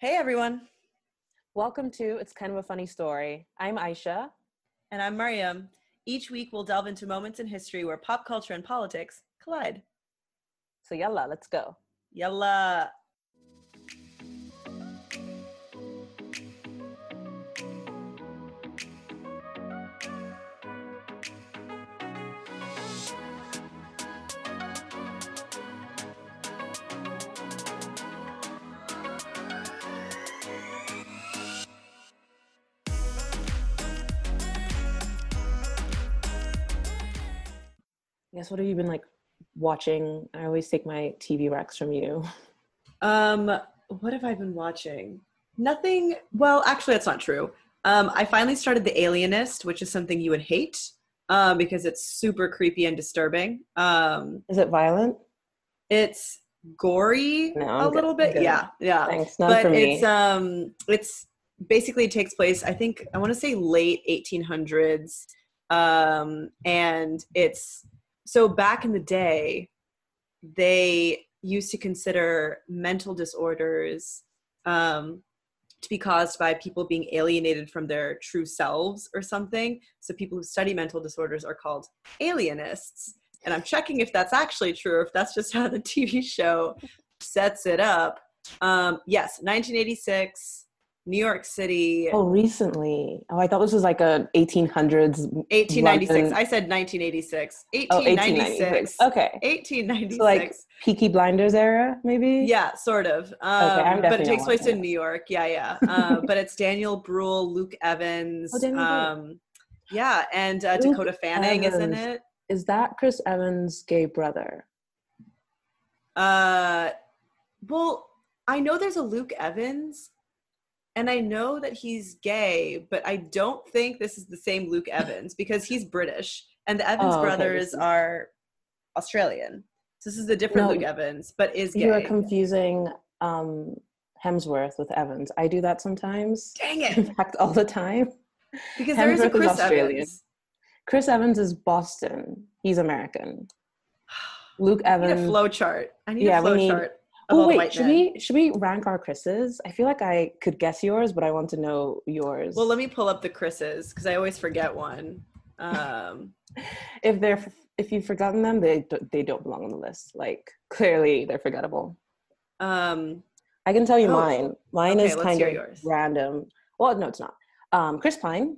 Hey everyone, Welcome to It's Kind of a Funny Story. I'm Aisha. and I'm Mariam. Each week we'll delve into moments in history where pop culture and politics collide. So, yalla, let's go. Yalla! Yes, what have you been like watching? I always take my TV recs from you. Um, what have I been watching? Nothing. Well, actually, that's not true. Um, I finally started The Alienist, which is something you would hate um, because it's super creepy and disturbing. Um, Is it violent? it's gory No, a good, little bit. Yeah, yeah. Thanks, not but for me. it's um it's basically it takes place i think i want to say late 1800s um and it's so back in the day they used to consider mental disorders um to be caused by people being alienated from their true selves or something. So people who study mental disorders are called alienists. And i'm checking if that's actually true or if that's just how the tv show sets it up. Um, yes, 1986, New York City, oh, recently. Oh, I thought this was like a 1800s. 1896. London. I said 1986. Oh, 1896. 1896. Okay. 1896. So, like Peaky Blinders era, maybe? yeah, sort of. Um, I'm but it takes place watching in New York. Yeah, yeah. Uh, but it's Daniel Bruhl, Luke Evans. Oh, um, yeah, and uh, Dakota Fanning Evans. it. Is that Chris Evans' gay brother? Uh, well, I know there's a Luke Evans, and I know that he's gay, but I don't think this is the same Luke Evans because he's British, and the Evans Oh, brothers are Australian. So this is a different No, Luke Evans, but is gay. You are confusing um, Hemsworth with Evans. I do that sometimes. Dang it! In fact, all the time. Because there is a Hemsworth is Chris Australian. Evans. Chris Evans is Boston. He's American. Luke Evans. I need a flow chart. I need Yeah, a flow need- chart Oh wait, should men. we should we rank our Chris's? I feel like I could guess yours, but I want to know yours. Well, let me pull up the Chris's because I always forget one. Um, if they're if you've forgotten them, they they don't belong on the list. Like clearly, they're forgettable. um, I can tell you Oh, mine. Mine okay, is kind of yours. random. Well, no, it's not. Um, Chris Pine.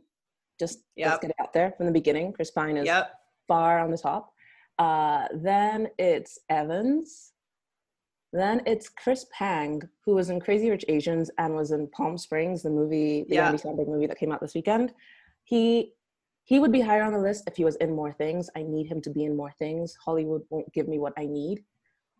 Just Yep. let's get it out there from the beginning. Chris Pine is yep. far on the top. Uh, then it's Evans. Then it's Chris Pang, who was in Crazy Rich Asians and was in Palm Springs, the movie, the Yeah. Andy Samberg movie that came out this weekend. He he would be higher on the list if he was in more things. I need him to be in more things. Hollywood won't give me what I need.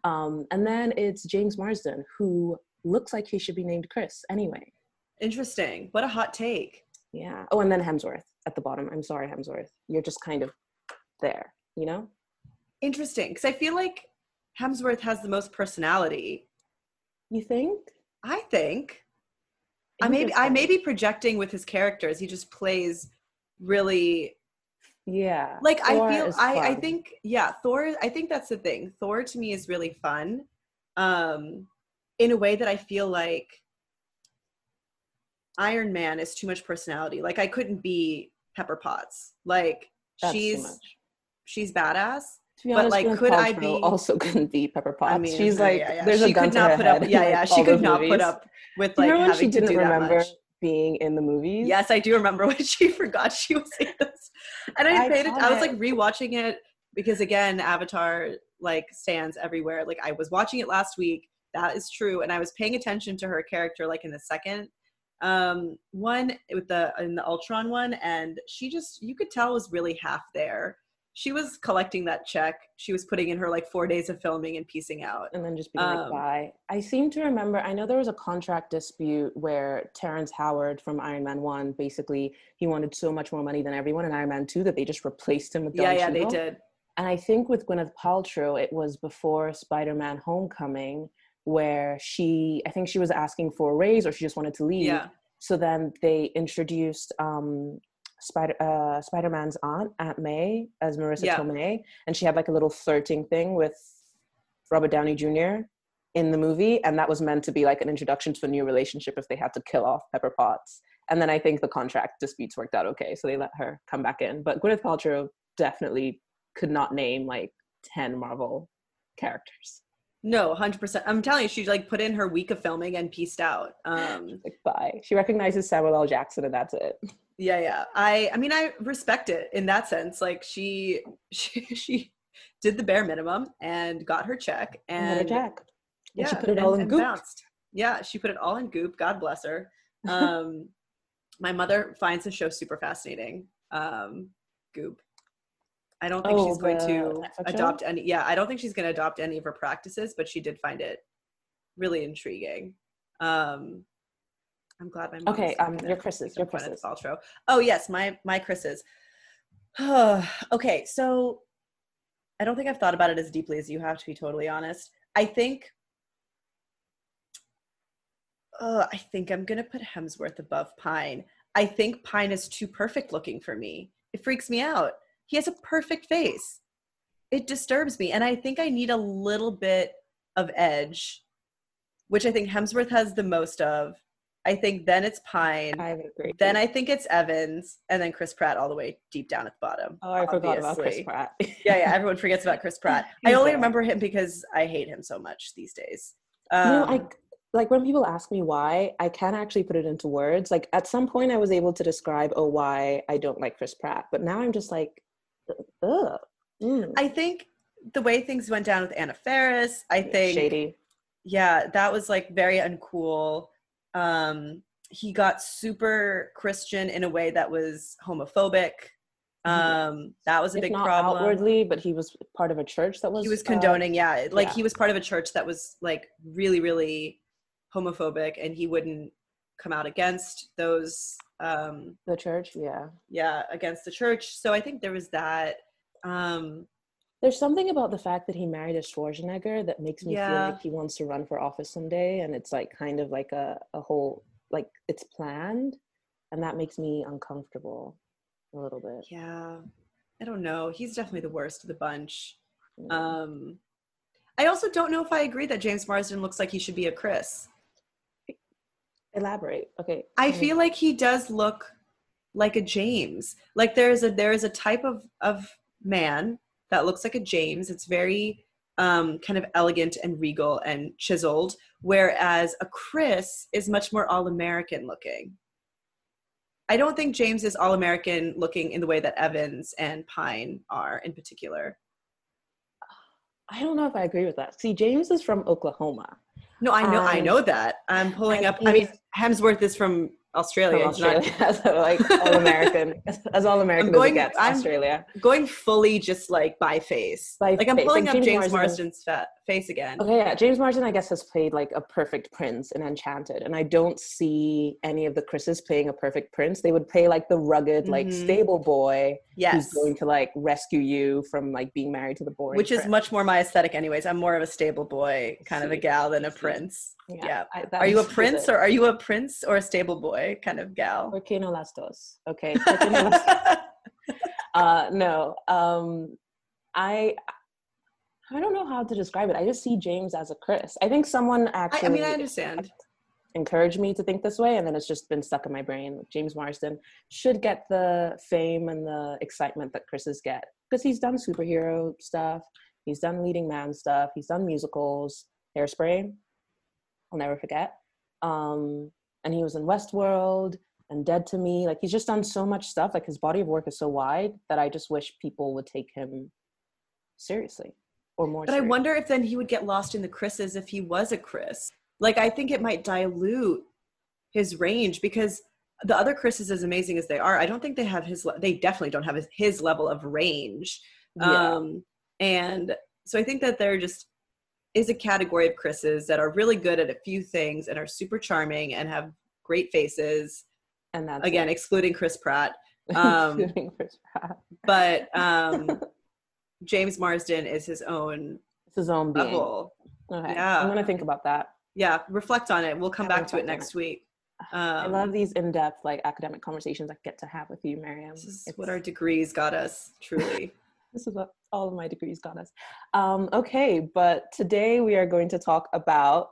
Um, and then it's James Marsden, who looks like he should be named Chris anyway. Interesting. What a hot take. Yeah. Oh, and then Hemsworth at the bottom. I'm sorry, Hemsworth. You're just kind of there, you know? Interesting, because I feel like Hemsworth has the most personality. You think? I think. I may I may be projecting with his characters. He just plays really Yeah. like Thor I feel I I think yeah, Thor I think that's the thing. Thor to me is really fun. Um in a way that I feel like Iron Man is too much personality. Like I couldn't be Pepper Potts. Like That's she's she's badass. To be but, honest, like, could I be- also couldn't be Pepper Potts. I mean, she's like, yeah, yeah. there's she a gun could not put head up. Yeah, yeah. like, She could not put up with like remember when she didn't do that remember being in the movies? Yes, I do remember when she forgot she was in this. And I I paid it. I was like rewatching it because again, Avatar like stands everywhere. Like I was watching it last week. That is true, and I was paying attention to her character like in the second um one with the in the Ultron one, and she just you could tell was really half there. She was collecting that check. She was putting in her like four days of filming and piecing out. and then just being like, Um, bye. I seem to remember, I know there was a contract dispute where Terrence Howard from Iron Man 1, basically, he wanted so much more money than everyone in Iron Man 2 that they just replaced him with Don Yeah, yeah, they did. And I think with Gwyneth Paltrow, it was before Spider Man Homecoming, where she, I think she was asking for a raise or she just wanted to leave. Yeah. So then they introduced um, Spider uh, Spider Man's aunt, Aunt May, as Marisa Yeah. Tomei, and she had like a little flirting thing with Robert Downey Jr. in the movie, and that was meant to be like an introduction to a new relationship if they had to kill off Pepper Potts. And then I think the contract disputes worked out okay, so they let her come back in. But Gwyneth Paltrow definitely could not name like ten Marvel characters. No, hundred percent. I'm telling you, she like put in her week of filming and pieced out. Um, like bye. She recognizes Samuel L. Jackson, and that's it. Yeah, yeah. I, I mean, I respect it in that sense. Like she, she, she did the bare minimum and got her check and, check. Yeah, she put it all and, in goop. Bounced. Yeah, she put it all in goop. God bless her. Um, my mother finds the show super fascinating. Um, goop. I don't think Oh, she's going to Netflix show? adopt any. Yeah, I don't think she's going to adopt any of her practices, but she did find it really intriguing. Um, I'm glad my mom Okay, um, your Chris's, your Chris's. Paltrow. Oh yes, my my Chris's. okay, so I don't think I've thought about it as deeply as you have to be totally honest. I think uh, I think I'm gonna put Hemsworth above Pine. I think Pine is too perfect looking for me. It freaks me out. He has a perfect face. It disturbs me, and I think I need a little bit of edge, which I think Hemsworth has the most of. I think then it's Pine. I agree. Then I think it's Evans, and then Chris Pratt all the way deep down at the bottom. oh, I forgot about Chris. Pratt. Yeah, yeah. Everyone forgets about Chris Pratt. I only remember him because I hate him so much these days. you know, I Um, like when people ask me why, I can't actually put it into words. Like at some point, I was able to describe, oh, why I don't like Chris Pratt, but now I'm just like, ugh. Mm. I think the way things went down with Anna Faris, I think, shady. yeah, that was like very uncool. Um, he got super Christian in a way that was homophobic. Um, that was a If big not problem. outwardly, but he was part of a church that was. he was uh, condoning yeah like yeah. he was part of a church that was like really really homophobic and he wouldn't come out against those um the church. Yeah, yeah against the church so i think there was that um there's something about the fact that he married a Schwarzenegger that makes me feel like he wants to run for office someday, and it's like kind of like a a whole like it's planned, and that makes me uncomfortable a little bit. yeah i don't know he's definitely the worst of the bunch um i also don't know if i agree that james marsden looks like he should be a chris Elaborate. Okay. I feel like he does look like a James. Like there's a there is a type of of man that looks like a James. It's very um, kind of elegant and regal and chiseled, whereas a Chris is much more all American looking. I don't think James is all American looking in the way that Evans and Pine are in particular. I don't know if I agree with that. See, James is from Oklahoma. No, I know, I Um, know that. I'm pulling up. I mean, Hemsworth is from Australia. Not- Australia, so like all American, as all American as going- it gets. I'm- Australia. going fully just like by face. By like I'm face, pulling like up James James Marsden. Marsden's fa- face again. Okay, yeah, James Marsden, I guess, has played like a perfect prince in Enchanted, and I don't see any of the Chris's playing a perfect prince. They would play like the rugged, like Mhm. stable boy Yes. who's going to like rescue you from like being married to the boy, Which is much more my aesthetic, anyways. I'm more of a stable boy kind of a gal than a prince. Yeah. I- Are you a prince or are you a prince or a stable boy kind of gal? Qué no las dos? Okay. no uh, no, um, I I don't know how to describe it. I just see James as a Chris. I think someone I, actually I mean, I understand. encouraged me to think this way, and then it's just been stuck in my brain. James Marsden should get the fame and the excitement that Chris's get because he's done superhero stuff, he's done leading man stuff, he's done musicals, Hairspray. I'll never forget. Um, and he was in Westworld and Dead to Me. Like he's just done so much stuff. Like his body of work is so wide that I just wish people would take him seriously or more. But I wonder if then he would get lost in the Chris's if he was a Chris. Like I think it might dilute his range because the other Chris's, as amazing as they are, I don't think they have his. Le- they definitely don't have his, his level of range. Yeah. Um, and so I think that there just is a category of Chris's that are really good at a few things and are super charming and have great faces. and that's Again, it. excluding Chris Pratt. um, Including Chris Pratt. But um, James Marsden is his own It's his own being. level. Okay. Yeah. I'm gonna think about that. Yeah, reflect on it. We'll come back to it next week. I Um, love these in-depth like academic conversations I get to have with you, Mariam. This is It's- what our degrees got us, truly. This is what all of my degrees got us. Um, okay, but today we are going to talk about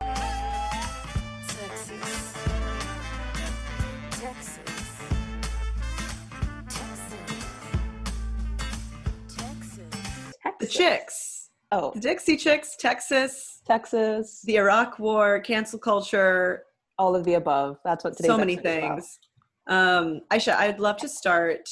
chicks, Oh, the Dixie Chicks, Texas, Texas. the Iraq War, cancel culture, all of the above. That's what today's so many episode is about. things. Um, Aisha, I'd love to start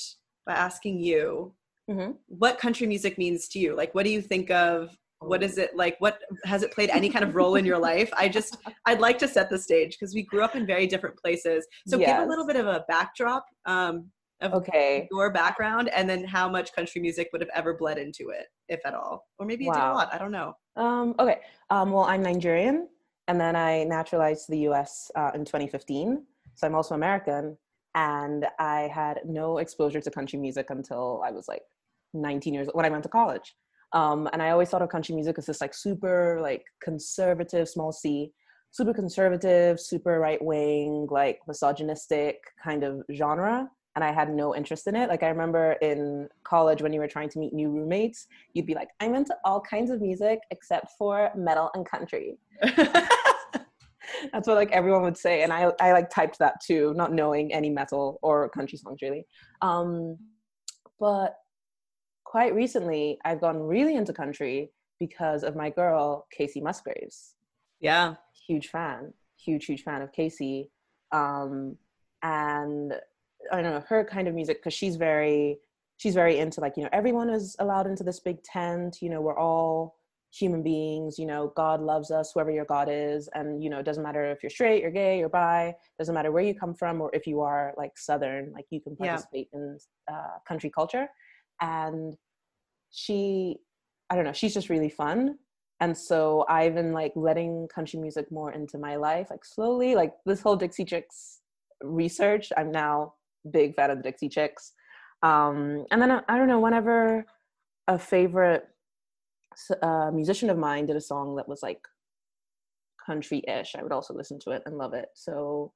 by asking you Mhm. what country music means to you. Like, what do you think of? What is it like? What has it played any kind of role in your life? I just, I'd like to set the stage because we grew up in very different places. So, give a little bit of a backdrop um, of Okay. your background and then how much country music would have ever bled into it, if at all. Or maybe it did a lot. I don't know. Um, okay. Um, well, I'm Nigerian, and then I naturalized to the U.S. Uh, in 2015. So I'm also American, and I had no exposure to country music until I was like 19 years old when I went to college. Um, and I always thought of country music as this like super like conservative, small c, super conservative, super right wing, like misogynistic kind of genre. And I had no interest in it. Like I remember in college when you were trying to meet new roommates, you'd be like, I'm into all kinds of music except for metal and country. That's what like everyone would say. And I, I like typed that too, not knowing any metal or country songs really. Um, but quite recently, I've gone really into country because of my girl, Kacey Musgraves. yeah. Huge fan, huge, huge fan of Kacey. Um, and I don't know her kind of music because she's very, she's very into like, you know, everyone is allowed into this big tent. You know, we're all human beings you know god loves us whoever your god is and you know it doesn't matter if you're straight you're gay you're bi doesn't matter where you come from or if you are like southern like you can Yeah. participate in uh, country culture and she i don't know she's just really fun and so i've been like letting country music more into my life like slowly like this whole dixie chicks research i'm now big fan of the dixie chicks um and then i, I don't know whenever a favorite uh, musician of mine did a song that was like country-ish i would also listen to it and love it so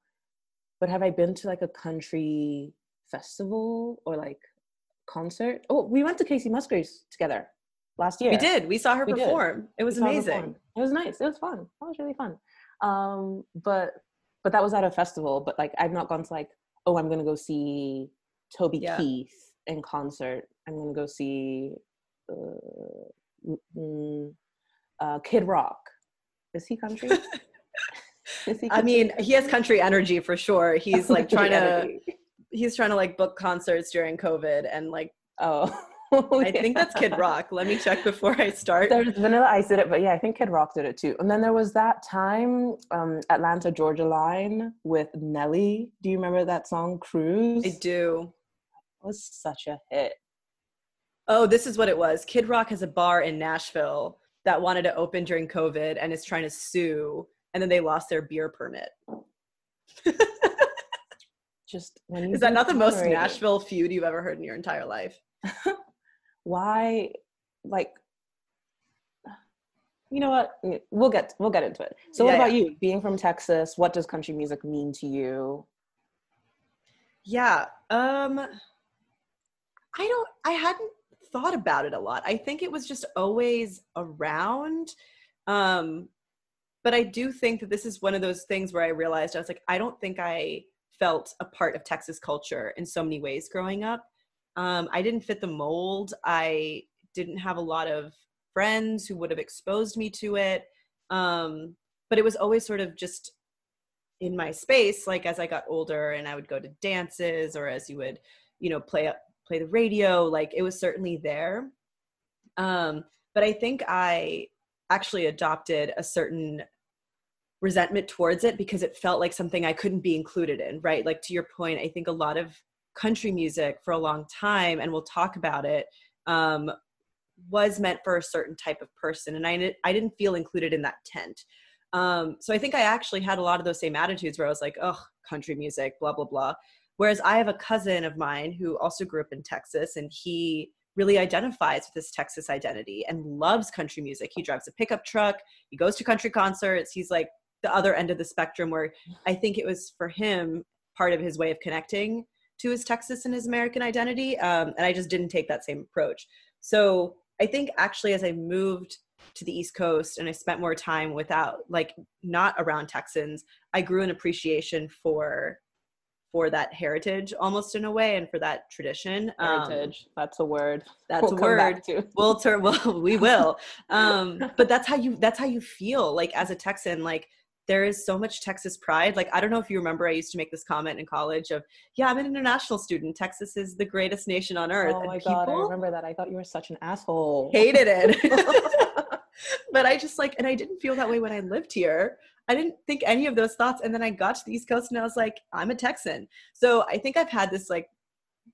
but have i been to like a country festival or like concert oh we went to kacey musgraves together last year We did. We saw her We did. perform. It was we amazing. It was nice. It was fun. That was really fun. Um, but but that was at a festival. But like I've not gone to like oh I'm gonna go see Toby Yeah. Keith in concert. I'm gonna go see uh, mm, uh, Kid Rock. Is he country? Is he I mean, he has country energy for sure. He's like trying to he's trying to like book concerts during COVID and like Oh, I think that's Kid Rock. Let me check before I start. There's Vanilla Ice did it, but yeah, I think Kid Rock did it too. And then there was that time, um, Atlanta Georgia line with Nelly. Do you remember that song Cruise? I do. It was such a hit. Oh, this is what it was. Kid Rock has a bar in Nashville that wanted to open during COVID and is trying to sue, and then they lost their beer permit. Just when Is that not the most Nashville feud you've ever heard in your entire life? Why, like, you know what? We'll get we'll get into it. So, what Yeah, about you? Being from Texas, what does country music mean to you? Yeah. Um I don't I hadn't thought about it a lot. I think it was just always around. Um but I do think that this is one of those things where I realized I was like I don't think I felt a part of Texas culture in so many ways growing up. Um I didn't fit the mold. I didn't have a lot of friends who would have exposed me to it. Um but it was always sort of just in my space like as i got older and i would go to dances or as you would you know play up play the radio like it was certainly there um but i think i actually adopted a certain resentment towards it because it felt like something i couldn't be included in right like to your point i think a lot of country music for a long time and we'll talk about it um was meant for a certain type of person and i, I didn't feel included in that tent um, so I think I actually had a lot of those same attitudes where I was like, oh, country music, blah, blah, blah. Whereas I have a cousin of mine who also grew up in Texas and he really identifies with this Texas identity and loves country music. He drives a pickup truck, he goes to country concerts. He's like the other end of the spectrum where I think it was for him part of his way of connecting to his Texas and his American identity. Um, and I just didn't take that same approach. so I think actually as I moved to the East Coast and I spent more time without like not around Texans, I grew an appreciation for for that heritage almost in a way and for that tradition. Um, Heritage. that's a word. that's we'll a word. We'll turn well we will. Um but that's how you that's how you feel like as a Texan like there is so much Texas pride. Like I don't know if you remember I used to make this comment in college of yeah, I'm an international student. Texas is the greatest nation on earth. Oh and my god, I remember that. I thought you were such an asshole. hated it. but I just like, and I didn't feel that way when I lived here. I didn't think any of those thoughts. And then I got to the East Coast and I was like, I'm a Texan. So I think I've had this like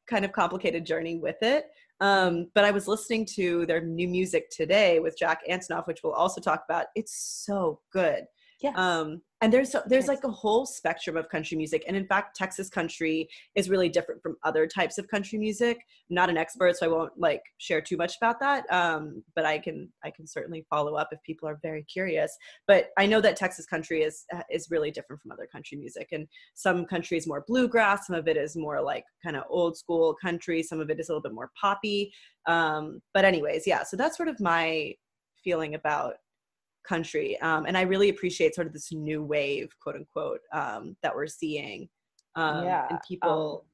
kind of complicated journey with it. Um, but I was listening to their new music today with Jack Antonoff, which we'll also talk about. It's so good. Yes. Um, and there's there's like a whole spectrum of country music, and in fact, Texas country is really different from other types of country music. I'm not an expert, so I won't like share too much about that. Um, but I can I can certainly follow up if people are very curious. But I know that Texas country is uh, is really different from other country music, and some country is more bluegrass, some of it is more like kind of old school country, some of it is a little bit more poppy. Um, but anyways, yeah. So that's sort of my feeling about country um, and i really appreciate sort of this new wave quote unquote um, that we're seeing um, Yeah, and people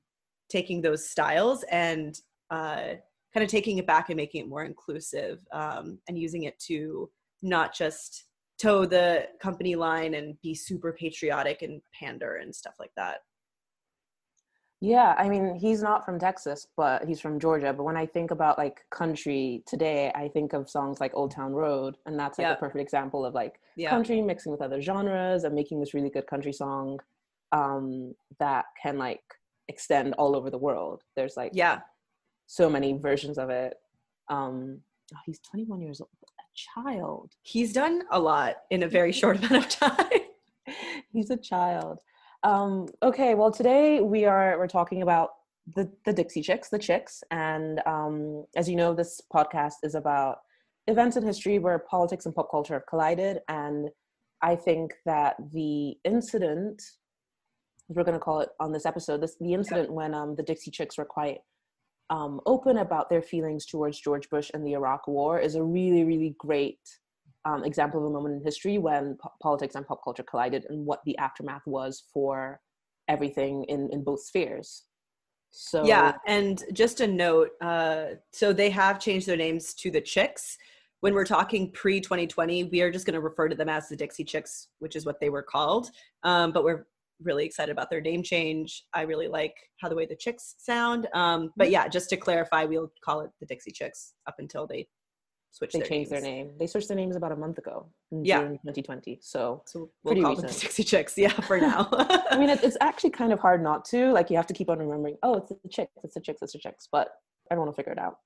taking those styles and uh, kind of taking it back and making it more inclusive um, and using it to not just toe the company line and be super patriotic and pander and stuff like that Yeah, I mean, he's not from Texas, but he's from Georgia. But when I think about like country today, I think of songs like Old Town Road, and that's like a perfect example of like country mixing with other genres and making this really good country song um, that can like extend all over the world. There's like yeah so many versions of it. Um, oh, he's 21 years old, a child. he's done a lot in a very short amount of time he's a child. Um, okay, well today we are we're talking about the the Dixie Chicks, the Chicks, and um, as you know, this podcast is about events in history where politics and pop culture have collided, and I think that the incident, as we're going to call it on this episode, this the incident when um, the Dixie Chicks were quite um, open about their feelings towards George Bush and the Iraq War is a really really great um, example of a moment in history when po- politics and pop culture collided and what the aftermath was for everything in, in both spheres. So Yeah, and just a note. Uh, so they have changed their names to the Chicks. When we're talking pre 2020, we are just going to refer to them as the Dixie Chicks, which is what they were called. Um, but we're really excited about their name change. I really like how the way the Chicks sound. Um, but yeah, just to clarify, we'll call it the Dixie Chicks up until they switch. they their changed their name. They switched their names about a month ago in Yeah. June 2020. So So we'll call them the recent. Dixie Chicks. Yeah, for now. I mean, it's actually kind of hard not to. Like you have to keep on remembering. Oh, it's the chicks. It's the chicks. It's the chicks. But everyone will figure it out.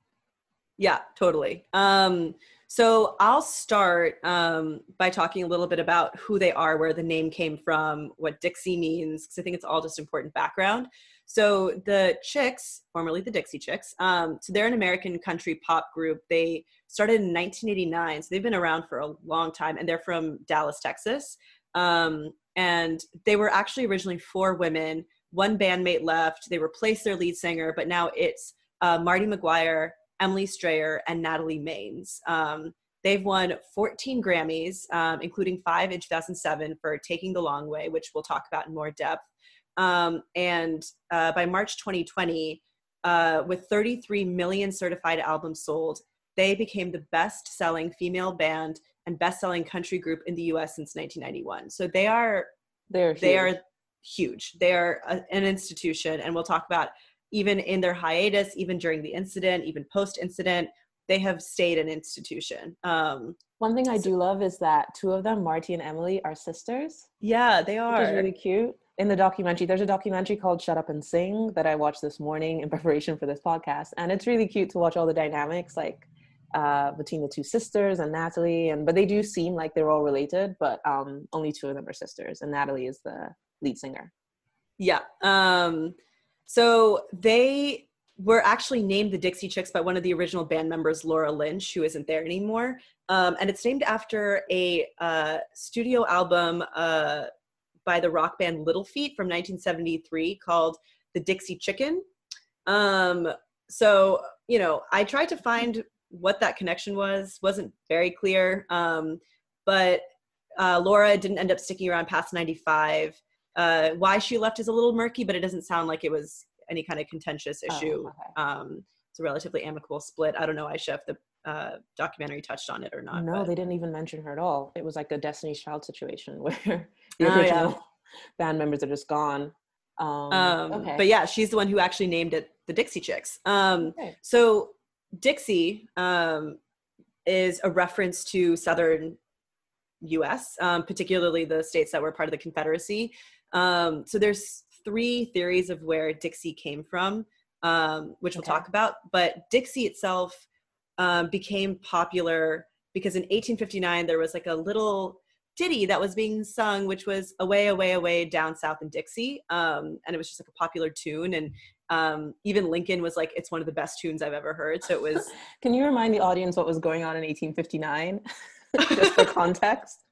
Yeah, totally. Um, so I'll start um, by talking a little bit about who they are, where the name came from, what Dixie means, because I think it's all just important background. So the Chicks, formerly the Dixie Chicks, um, so they're an American country pop group. They started in 1989, so they've been around for a long time, and they're from Dallas, Texas. Um, and they were actually originally four women. One bandmate left. They replaced their lead singer, but now it's uh, Martie Maguire, Emily Strayer, and Natalie Maines. Um, they've won 14 Grammys, um, including five in 2007 for Taking the Long Way, which we'll talk about in more depth. Um, and uh, by March 2020, uh, with 33 million certified albums sold, they became the best selling female band and best selling country group in the US since 1991. So they are They're they huge. are huge. They are a, an institution, and we'll talk about even in their hiatus, even during the incident, even post incident, they have stayed an institution. Um, One thing I do love is that two of them, Martie and Emily, are sisters. yeah, they which are. really cute. In the documentary, there's a documentary called Shut Up and Sing that I watched this morning in preparation for this podcast. And it's really cute to watch all the dynamics like uh, between the two sisters and Natalie. And but they do seem like they're all related, but um, only two of them are sisters, and Natalie is the lead singer. Yeah. Um, so they were actually named the Dixie Chicks by one of the original band members, Laura Lynch, who isn't there anymore. Um, and it's named after a uh, studio album uh, by the rock band Little Feat from 1973 called The Dixie Chicken. Um, so, you know, I tried to find what that connection was wasn't very clear. Um, but uh, Laura didn't end up sticking around past 95. Uh, why she left is a little murky, but it doesn't sound like it was any kind of contentious Oh, issue. okay. Um, it's a relatively amicable split. I don't know, Aisha, if the uh, documentary touched on it or not. no, but- they didn't even mention her at all. It was like a Destiny's Child situation where the Oh, yeah. band members are just gone. Um, Um, okay. But yeah, she's the one who actually named it the Dixie Chicks. Um, Okay. So Dixie um, is a reference to Southern U.S., um, particularly the states that were part of the Confederacy. Um, so there's three theories of where Dixie came from, um, which we'll talk about. But Dixie itself um, became popular because in 1859 there was like a little ditty that was being sung, which was "Away, Away, Away Down South in Dixie," um, and it was just like a popular tune. And um, even Lincoln was like, "It's one of the best tunes I've ever heard." So it was Can you remind the audience what was going on in 1859? Just for context.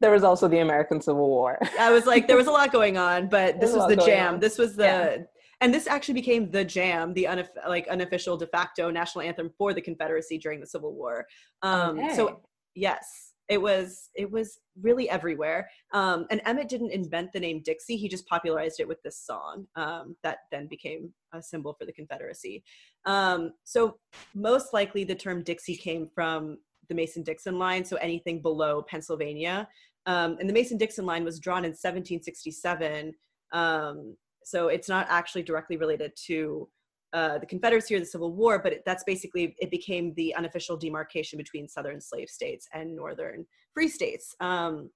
There was also the American Civil War. I was like, there was a lot going on, but this was the jam. on. This was the, Yeah. And this actually became the jam, the like unofficial de facto national anthem for the Confederacy during the Civil War. Um, So yes, it was it was really everywhere. Um, and Emmett didn't invent the name Dixie; he just popularized it with this song um, that then became a symbol for the Confederacy. Um, so most likely, the term Dixie came from the Mason-Dixon line, so anything below Pennsylvania. Um, and the Mason-Dixon line was drawn in 1767. Um, so it's not actually directly related to uh, the Confederacy or the Civil War, but it, that's basically it became the unofficial demarcation between Southern slave states and Northern free states. Um,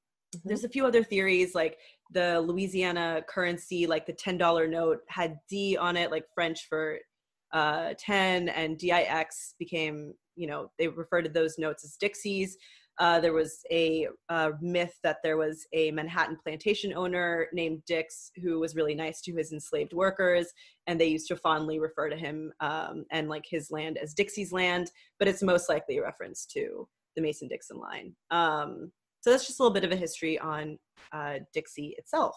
There's a few other theories, like the Louisiana currency, like the ten dollar note had D on it, like French for uh, ten, and DIX became, you know, they referred to those notes as Dixies. Uh, there was a uh, myth that there was a Manhattan plantation owner named Dix who was really nice to his enslaved workers, and they used to fondly refer to him um, and like his land as Dixie's land. But it's most likely a reference to the Mason-Dixon line. Um, so that's just a little bit of a history on uh, Dixie itself.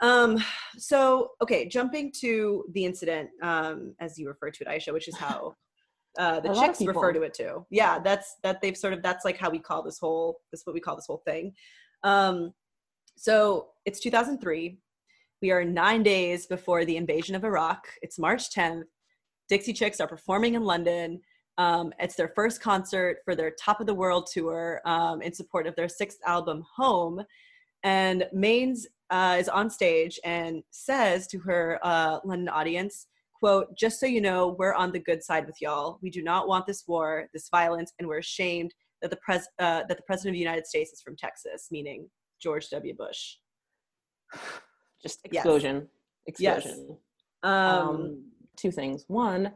Um, so okay, jumping to the incident, um, as you refer to it, Aisha, which is how uh, the A lot of chicks refer to it too. Yeah, that's that they've sort of that's like how we call this whole this is what we call this whole thing. Um, so it's 2003. We are nine days before the invasion of Iraq. It's March 10th. Dixie Chicks are performing in London. Um, it's their first concert for their Top of the World tour um, in support of their sixth album, Home. And Maines uh, is on stage and says to her uh, London audience, quote, just so you know, we're on the good side with y'all. We do not want this war, this violence, and we're ashamed that the, pres- uh, that the president of the United States is from Texas, meaning George W. Bush. Just Yes. explosion. Yes. Explosion. Um, um, two things. One,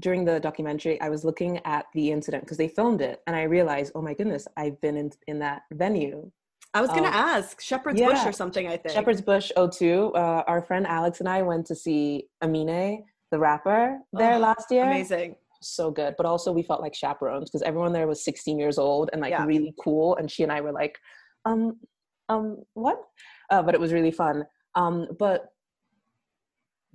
during the documentary, I was looking at the incident because they filmed it, and I realized, oh my goodness, I've been in in that venue, I was going to um, ask Shepherd's Bush or something, I think. Shepherd's Bush O2. Uh, our friend Alex and I went to see Amine, the rapper, there Oh, last year. Amazing. So good, but also we felt like chaperones because everyone there was 16 years old and like Yeah. really cool, and she and I were like, um, um, what? Uh, but it was really fun. Um, but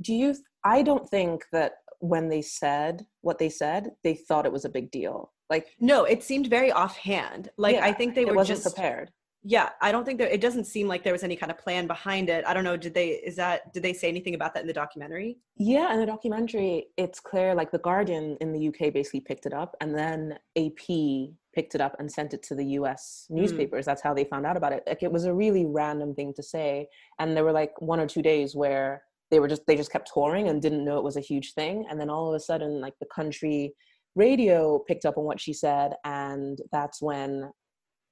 do you? I don't think that when they said what they said, they thought it was a big deal. Like, No, it seemed very offhand. Like I think they were just prepared. Yeah. I don't think that it doesn't seem like there was any kind of plan behind it. I don't know. Did they? Is that? Did they say anything about that in the documentary? Yeah, in the documentary, it's clear like the Guardian in the UK basically picked it up, and then AP picked it up and sent it to the US hmm. newspapers. That's how they found out about it. Like it was a really random thing to say, and there were like one or two days where they were just they just kept touring and didn't know it was a huge thing, and then all of a sudden, like the country radio picked up on what she said, and that's when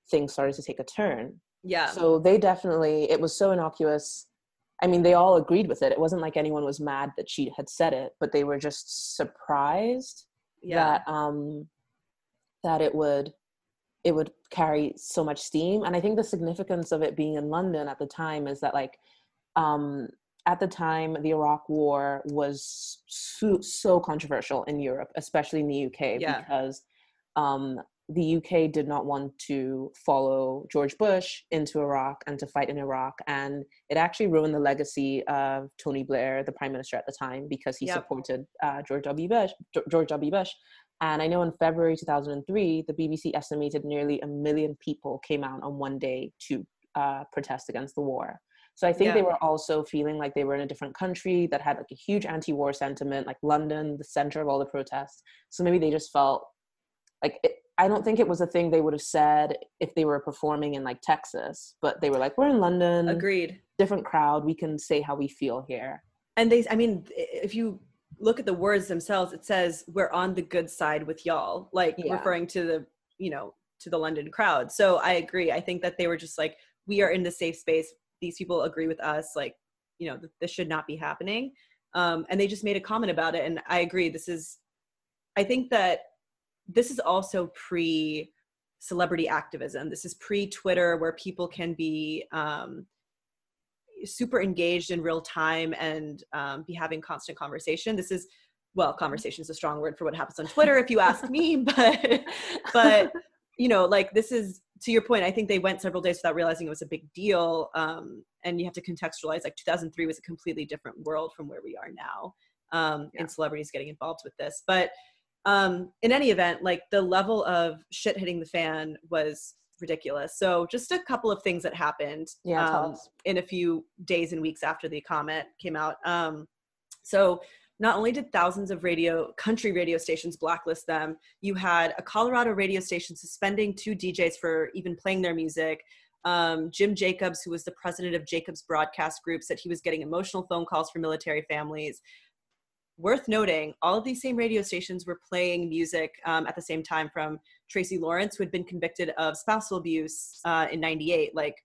things started to take a turn. Yeah. So they definitely, it was so innocuous. I mean, they all agreed with it. It wasn't like anyone was mad that she had said it, but they were just surprised yeah. that um that it would it would carry so much steam. And I think the significance of it being in London at the time is that like um at the time the Iraq war was so, so controversial in Europe, especially in the UK Yeah. because um the UK did not want to follow George Bush into Iraq and to fight in Iraq. And it actually ruined the legacy of Tony Blair, the prime minister at the time, because he Yep. supported uh, George W. Bush. George W. Bush. And I know in February 2003, the BBC estimated nearly a million people came out on one day to uh, protest against the war. So I think they were also feeling like they were in a different country that had like a huge anti-war sentiment, like London, the center of all the protests. So maybe they just felt like it, I don't think it was a thing they would have said if they were performing in like Texas, but they were like, "We're in London, Agreed. different crowd. We can say how we feel here." And they, I mean, if you look at the words themselves, it says we're on the good side with y'all, like Yeah. referring to the, you know, to the London crowd. So I agree. I think that they were just like, we are in the safe space. These people agree with us. Like, you know, th- this should not be happening. Um, and they just made a comment about it. And I agree. This is, I think that this is also pre celebrity activism. This is pre Twitter where people can be, um, super engaged in real time and um, be having constant conversation. This is well, conversation is a strong word for what happens on Twitter, if you ask me. But but you know, like this is to your point. I think they went several days without realizing it was a big deal, um, and you have to contextualize. Like 2003 was a completely different world from where we are now, um, Yeah. and celebrities getting involved with this. But um, in any event, like the level of shit hitting the fan was ridiculous. So just a couple of things that happened Yeah, um, in a few days and weeks after the comment came out. Um, so not only did thousands of radio country radio stations blacklist them, you had a Colorado radio station suspending two DJs for even playing their music. Um, Jim Jacobs, who was the president of Jacobs Broadcast Group, said he was getting emotional phone calls from military families. Worth noting, all of these same radio stations were playing music um, at the same time from Tracy Lawrence, who had been convicted of spousal abuse uh, in '98. Like,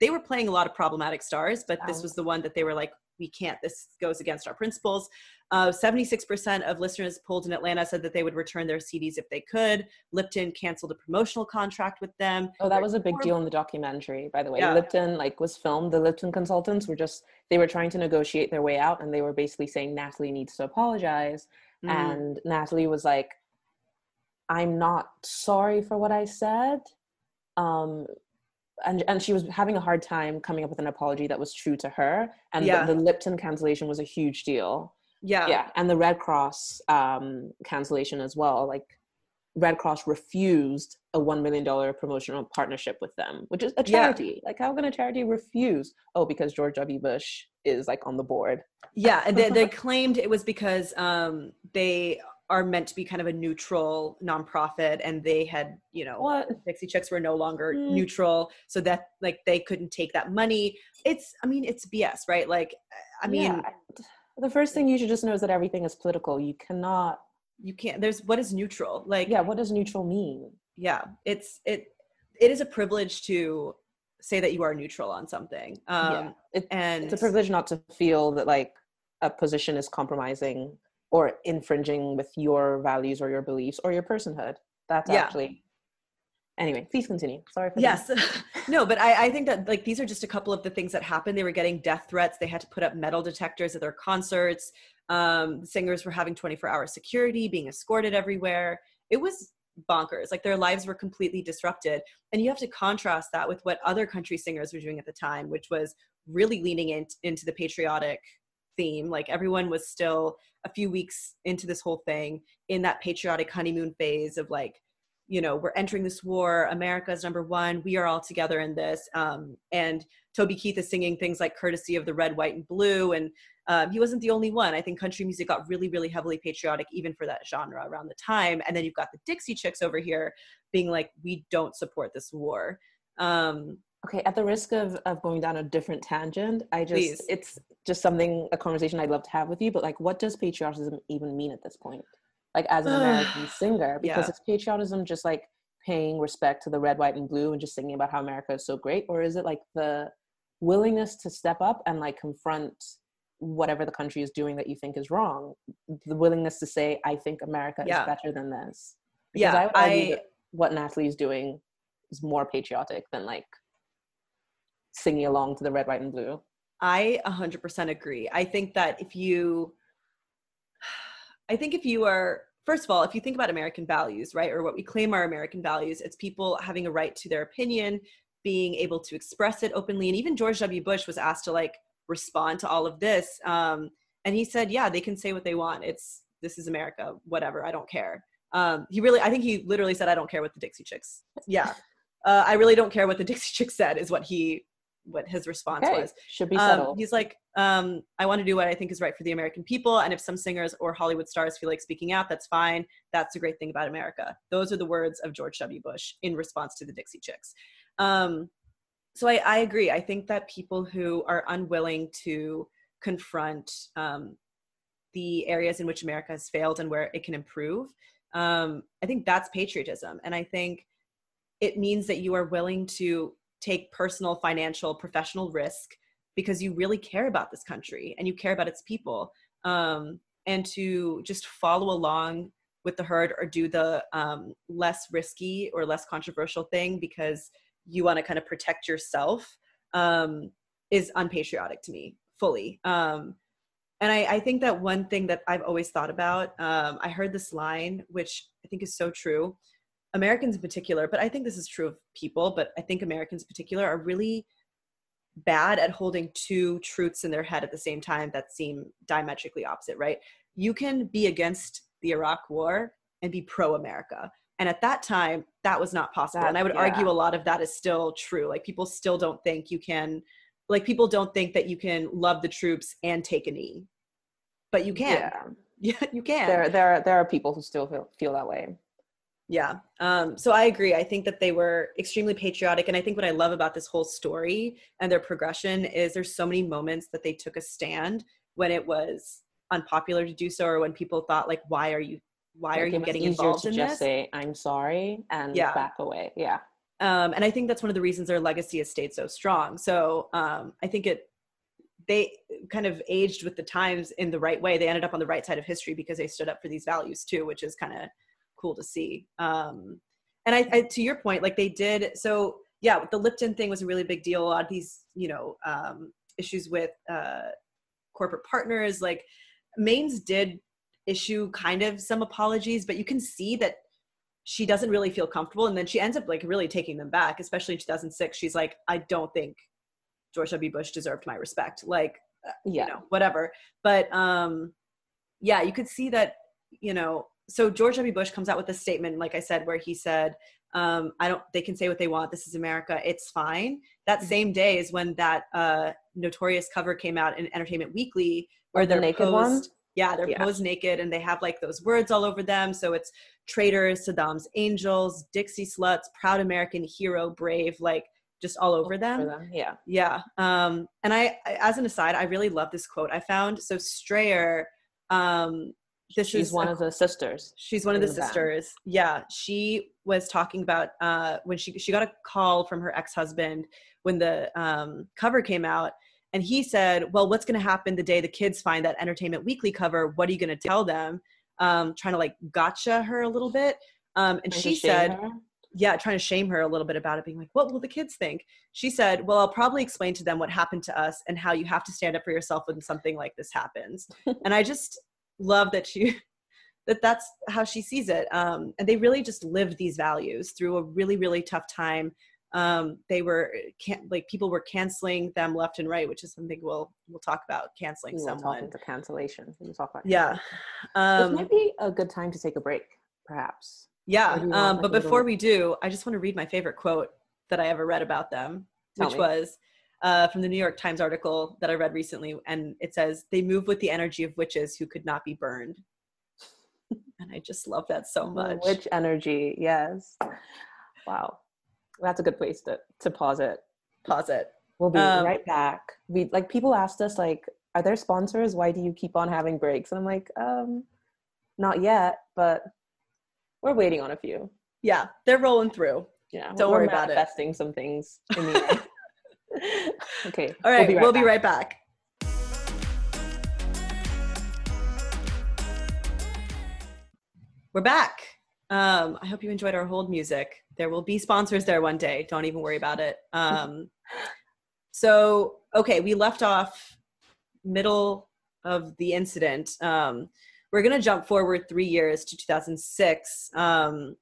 they were playing a lot of problematic stars, but this was the one that they were like, we can't, this goes against our principles. Uh, 76% of listeners polled in Atlanta said that they would return their CDs if they could. Lipton canceled a promotional contract with them. Oh, that was a big deal in the documentary, by the way. Yeah. Lipton like was filmed. The Lipton consultants were just they were trying to negotiate their way out, and they were basically saying Natalie needs to apologize, Mm. and Natalie was like, "I'm not sorry for what I said," um, and and she was having a hard time coming up with an apology that was true to her. And Yeah. the, the Lipton cancellation was a huge deal. yeah. yeah and the red cross um cancellation as well like red cross refused a $1 million promotional partnership with them which is a Yeah. charity like how can a charity refuse oh because george w bush is like on the board Yeah, and they, they claimed it was because um, they are meant to be kind of a neutral nonprofit, and they had, you know, what Dixie Chicks were no longer Mm. neutral, so that like they couldn't take that money. It's, I mean, it's BS, right? Like, I mean, Yeah. the first thing you should just know is that everything is political you cannot you can't. There's what is neutral? Like, yeah what does neutral mean yeah, it's it. It is a privilege to say that you are neutral on something. Um, yeah it, and it's a privilege not to feel that like a position is compromising or infringing with your values or your beliefs or your personhood that's Yeah. actually anyway please continue sorry for Yes. no, but I, I think that like these are just a couple of the things that happened. They were getting death threats. They had to put up metal detectors at their concerts. Um, singers were having 24 hour security, being escorted everywhere. It was bonkers. Like their lives were completely disrupted. And you have to contrast that with what other country singers were doing at the time, which was really leaning in, into the patriotic theme. Like everyone was still a few weeks into this whole thing in that patriotic honeymoon phase of like, you know, we're entering this war. America's number one. We are all together in this. Um, and Toby Keith is singing things like "Courtesy of the Red, White, and Blue," and um, he wasn't the only one. I think country music got really, really heavily patriotic even for that genre around the time. And then you've got the Dixie Chicks over here being like, "We don't support this war." Um, Okay, at the risk of, of going down a different tangent, I just Please. it's just something a conversation I'd love to have with you. But like, what does patriotism even mean at this point? Like, as an American singer, because Yeah. is patriotism just like paying respect to the red, white, and blue and just singing about how America is so great, or is it like the willingness to step up and like confront whatever the country is doing that you think is wrong? The willingness to say, "I think America Yeah. is better than this." Yeah, I would argue I- that what Natalie is doing is more patriotic than like singing along to the red, white, and blue. I 100% agree. I think that if you, I think if you are, first of all, if you think about American values, right, or what we claim are American values, it's people having a right to their opinion, being able to express it openly. And even George W. Bush was asked to like respond to all of this. Um, and he said, yeah, they can say what they want. It's, this is America, whatever, I don't care. Um, he really, I think he literally said, "I don't care what the Dixie Chicks." Yeah, uh, I really don't care what the Dixie Chicks said. Is what he, what his response Okay, was. should be Um, he's like, um, I want to do what I think is right for the American people, and if some singers or Hollywood stars feel like speaking out, that's fine. That's the great thing about America. Those are the words of George W. Bush in response to the Dixie Chicks. Um, so I, I agree. I think that people who are unwilling to confront um, the areas in which America has failed and where it can improve, um, I think that's patriotism. And I think it means that you are willing to take personal, financial, professional risk because you really care about this country and you care about its people. Um, and to just follow along with the herd or do the um, less risky or less controversial thing because you want to kind of protect yourself um, is unpatriotic to me fully. Um, and I, I think that one thing that I've always thought about, um, I heard this line, which I think is so true. Americans in particular, but I think this is true of people, but I think Americans in particular are really bad at holding two truths in their head at the same time that seem diametrically opposite, right? You can be against the Iraq war and be pro America. And at that time, that was not possible. That- and I would yeah. argue a lot of that is still true. Like people still don't think you can, like people don't think that you can love the troops and take a knee. But you can. Yeah, Yeah, you can. there there there are people who still feel feel that way. Yeah. Um, so I agree. I think that they were extremely patriotic. And I think what I love about this whole story and their progression is there's so many moments that they took a stand when it was unpopular to do so or when people thought like, why are you why Like, are you getting involved in just this? say I'm sorry and Yeah. back away. Yeah, um, and I think that's one of the reasons their legacy has stayed so strong. So um, I think it they kind of aged with the times in the right way. They ended up on the right side of history because they stood up for these values too, which is kind of cool to see. Um, and I, I, to your point, like they did. So yeah, the Lipton thing was a really big deal. A lot of these, you know, um, issues with uh, corporate partners, like Maines did issue kind of some apologies, but you can see that she doesn't really feel comfortable and then she ends up like really taking them back especially in 2006 she's like i don't think george w bush deserved my respect like uh, yeah. you know whatever but um yeah you could see that you know so george w bush comes out with a statement like i said where he said um i don't they can say what they want this is america it's fine that Mm-hmm. same day is when that uh notorious cover came out in entertainment weekly where Oh, the they're naked posed one? yeah they're Yeah. posed naked and they have like those words all over them so it's traitors saddam's angels dixie sluts proud american hero brave like just all over them them. Yeah. yeah. Um, and I, I- as an aside, I really love this quote I found. So Strayer, um, this She's is one a- of the sisters. she's one of the the band. sisters. Yeah. She was talking about, uh, when she, she got a call from her ex-husband when the, um, cover came out and he said, well, what's going to happen the day the kids find that entertainment weekly cover? What are you going to tell them? Um, trying to like gotcha her a little bit. Um, and Trying she said, her. yeah, trying to shame her a little bit about it, being like, what will the kids think? She said, well, I'll probably explain to them what happened to us and how you have to stand up for yourself when something like this happens. and I just love that she, that that's how she sees it. Um, and they really just lived these values through a really, really tough time. Um, they were can like people were canceling them left and right, which is something we'll we'll talk about canceling We will talk someone. into cancellation. We'll talk about Yeah. Um, this might be a good time to take a break, perhaps. Yeah, want, um, like, but a little- before we do, I just want to read my favorite quote that I ever read about them, Tell which me. was uh, from the New York Times article that I read recently, and it says, "They move with the energy of witches who could not be burned," and I just love that so much. Witch energy, yes. Wow. That's a good place to, to pause it. Pause it. We'll be Um, right back. We like people asked us like, are there sponsors? Why do you keep on having breaks? And I'm like, um, not yet, but we're waiting on a few. Yeah, they're rolling through. Yeah. Don't worry about it. manifesting some things in the. okay. All right, we'll be right back. back. We're back. Um, I hope you enjoyed our hold music. There will be sponsors there one day. Don't even worry about it. Um, so, okay, we left off middle of the incident. Um, we're going to jump forward three years to 2006. Um,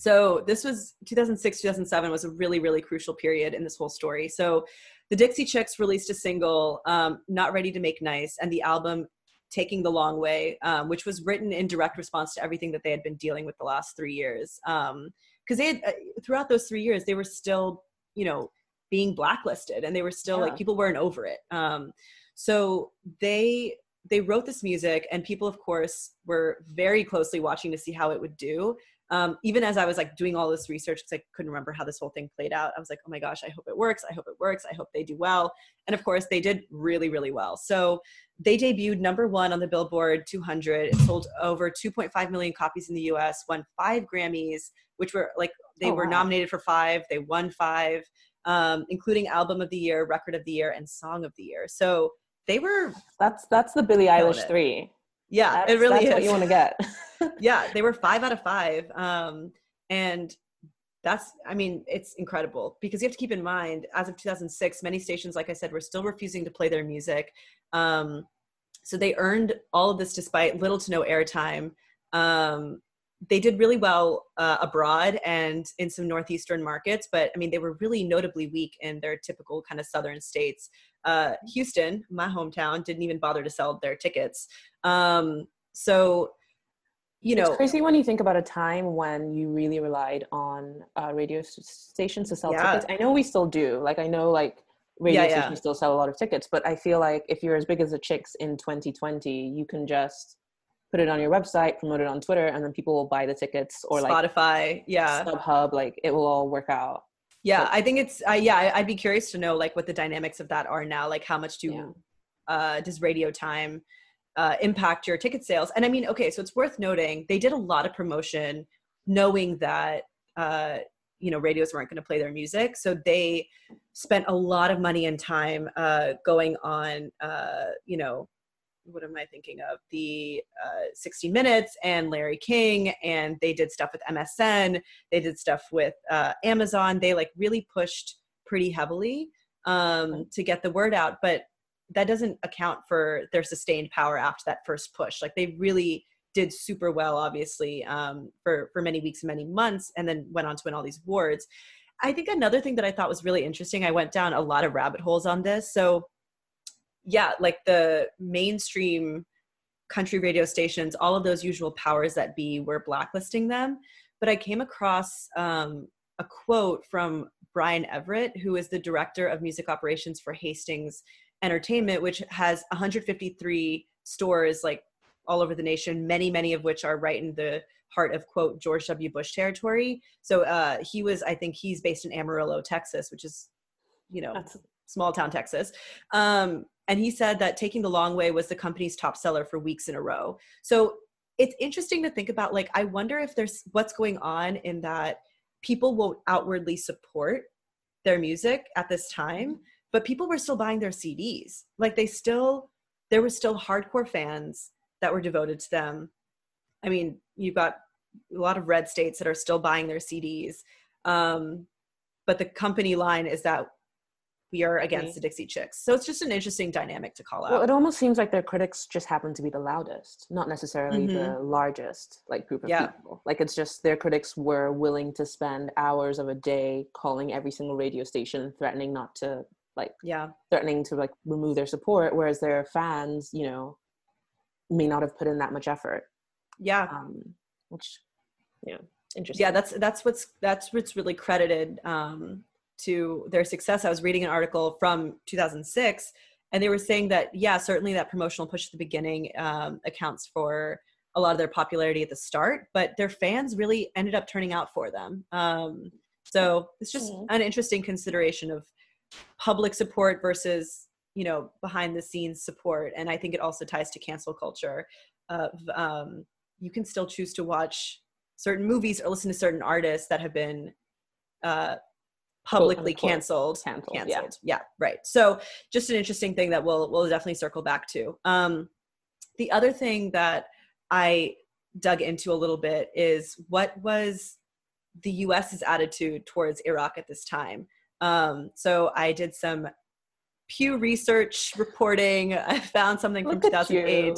so this was 2006, 2007 was a really, really crucial period in this whole story. So the Dixie Chicks released a single, um, Not Ready to Make Nice, and the album taking the long way um, which was written in direct response to everything that they had been dealing with the last three years because they had uh, throughout those three years they were still you know being blacklisted and they were still Yeah. like people weren't over it um, so they they wrote this music and people of course were very closely watching to see how it would do um, even as i was like doing all this research because i couldn't remember how this whole thing played out i was like oh my gosh i hope it works i hope it works i hope they do well and of course they did really really well so they debuted number one on the billboard 200 it sold over 2.5 million copies in the us won five grammys which were like they Oh, were wow. nominated for five they won five um, including album of the year record of the year and song of the year so they were That's that's the Billie Eilish it. three. Yeah That's, it really that's is what you want to get. yeah they were five out of five um and that's i mean it's incredible because you have to keep in mind as of 2006 many stations like i said were still refusing to play their music um so they earned all of this despite little to no airtime um they did really well uh, abroad and in some northeastern markets but i mean they were really notably weak in their typical kind of southern states uh, houston my hometown didn't even bother to sell their tickets um, so you know it's crazy when you think about a time when you really relied on uh, radio stations to sell Yeah. tickets. I know we still do. Like I know like radio Yeah, yeah. stations still sell a lot of tickets, but I feel like if you're as big as the chicks in 2020, you can just put it on your website, promote it on Twitter, and then people will buy the tickets or like spotify yeah StubHub. Like it will all work out. Yeah i think it's uh, yeah i'd be curious to know like what the dynamics of that are now like how much do Yeah. uh does radio time uh impact your ticket sales and i mean okay so it's worth noting they did a lot of promotion knowing that uh you know radios weren't going to play their music so they spent a lot of money and time uh going on uh you know what am I thinking of? The uh, 60 Minutes and Larry King, and they did stuff with MSN. They did stuff with uh, Amazon. They like really pushed pretty heavily um, to get the word out, but that doesn't account for their sustained power after that first push. Like they really did super well, obviously, um, for for many weeks and many months, and then went on to win all these awards. I think another thing that I thought was really interesting. I went down a lot of rabbit holes on this, so yeah, like the mainstream country radio stations, all of those usual powers that be were blacklisting them. But I came across um, a quote from Brian Everett, who is the director of music operations for Hastings Entertainment, which has 153 stores like all over the nation, many, many of which are right in the heart of quote George W. Bush territory. So uh, he was, I think he's based in Amarillo, Texas, which is, you know, That's small town Texas. Um, and he said that Taking the Long Way was the company's top seller for weeks in a row. So it's interesting to think about like, I wonder if there's what's going on in that people won't outwardly support their music at this time, but people were still buying their CDs. Like they still, there were still hardcore fans that were devoted to them. I mean, you've got a lot of red states that are still buying their CDs. Um, but the company line is that we are against the Dixie Chicks. So it's just an interesting dynamic to call out. Well, it almost seems like their critics just happen to be the loudest, not necessarily the Mhm. largest like group of Yeah. people. Like it's just their critics were willing to spend hours of a day calling every single radio station, threatening not to like yeah. threatening to like remove their support, whereas their fans, you know, may not have put in that much effort. Yeah. Um, which, yeah, interesting. yeah that's that's what's that's what's really credited um, to their success i was reading an article from 2006 and they were saying that yeah certainly that promotional push at the beginning um, accounts for a lot of their popularity at the start but their fans really ended up turning out for them um, so it's just Mhm. an interesting consideration of public support versus you know behind the scenes support and i think it also ties to cancel culture of um, you can still choose to watch certain movies or listen to certain artists that have been uh, publicly unquote, canceled. canceled, yeah. Canceled. Yeah. right. So just an interesting thing that we'll we'll definitely circle back to. Um, the other thing that I dug into a little bit is what was the U.S.'s attitude towards Iraq at this time. Um, so I did some Pew Research reporting. I found something from Look at 2008. you.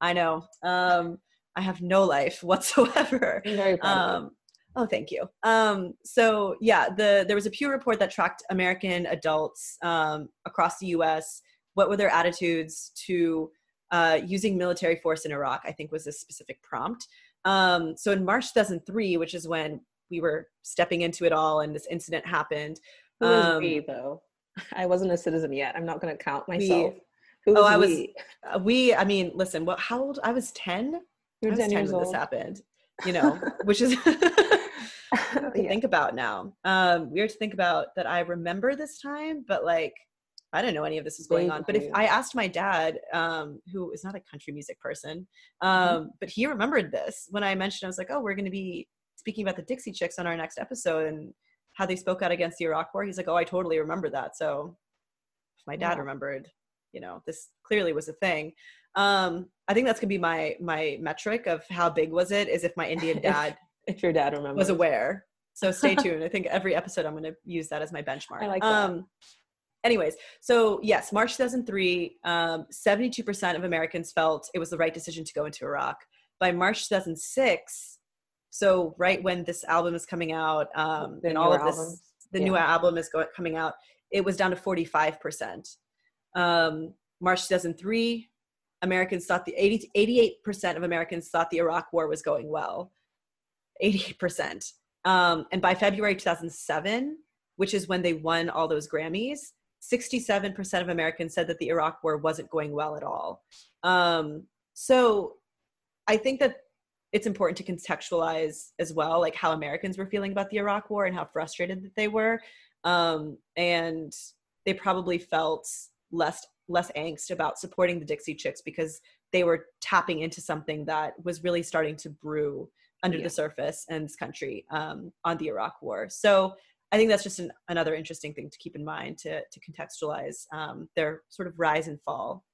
I know. Um, I have no life whatsoever. Very proud of. Um, oh, thank you. Um, so yeah, the there was a Pew report that tracked American adults um, across the U.S. What were their attitudes to uh, using military force in Iraq, I think was a specific prompt. Um, so in March 2003, which is when we were stepping into it all and this incident happened. Who is um, we though? I wasn't a citizen yet. I'm not going to count We- myself. Who Oh, was I was- we? uh, we, I mean, listen, what, how old? I was 10. You're I was 10 years when old. this happened, you know, which is to Yeah. think about now. Um, weird to think about that I remember this time, but like I didn't know any of this was going on. But if I asked my dad, um, who is not a country music person, Mm-hmm. um, but he remembered this when I mentioned I was like, oh, we're going to be speaking about the Dixie Chicks on our next episode and how they spoke out against the Iraq War. He's like, oh, I totally remember that. So if my dad Wow. remembered, you know, this clearly was a thing. Um, I think that's gonna be my my metric of how big was it is if my Indian dad if your dad remembers. was aware. So stay tuned. I think every episode I'm going to use that as my benchmark. I like that. Um, anyways, so yes, March 2003, um, 72% of Americans felt it was the right decision to go into Iraq. By March 2006, so right when this album is coming out, um, and all of this, albums. the Yeah. new album is going coming out, it was down to 45%. Um, March 2003, Americans thought the 80, 88% of Americans thought the Iraq war was going well. 88%. Um, and by February 2007, which is when they won all those Grammys, 67% of Americans said that the Iraq war wasn't going well at all. Um, so I think that it's important to contextualize as well, like how Americans were feeling about the Iraq war and how frustrated that they were. Um, and they probably felt less less angst about supporting the Dixie Chicks because they were tapping into something that was really starting to brew under Yeah. the surface in this country um, on the Iraq War. So I think that's just an, another interesting thing to keep in mind to to contextualize um, their sort of rise and fall.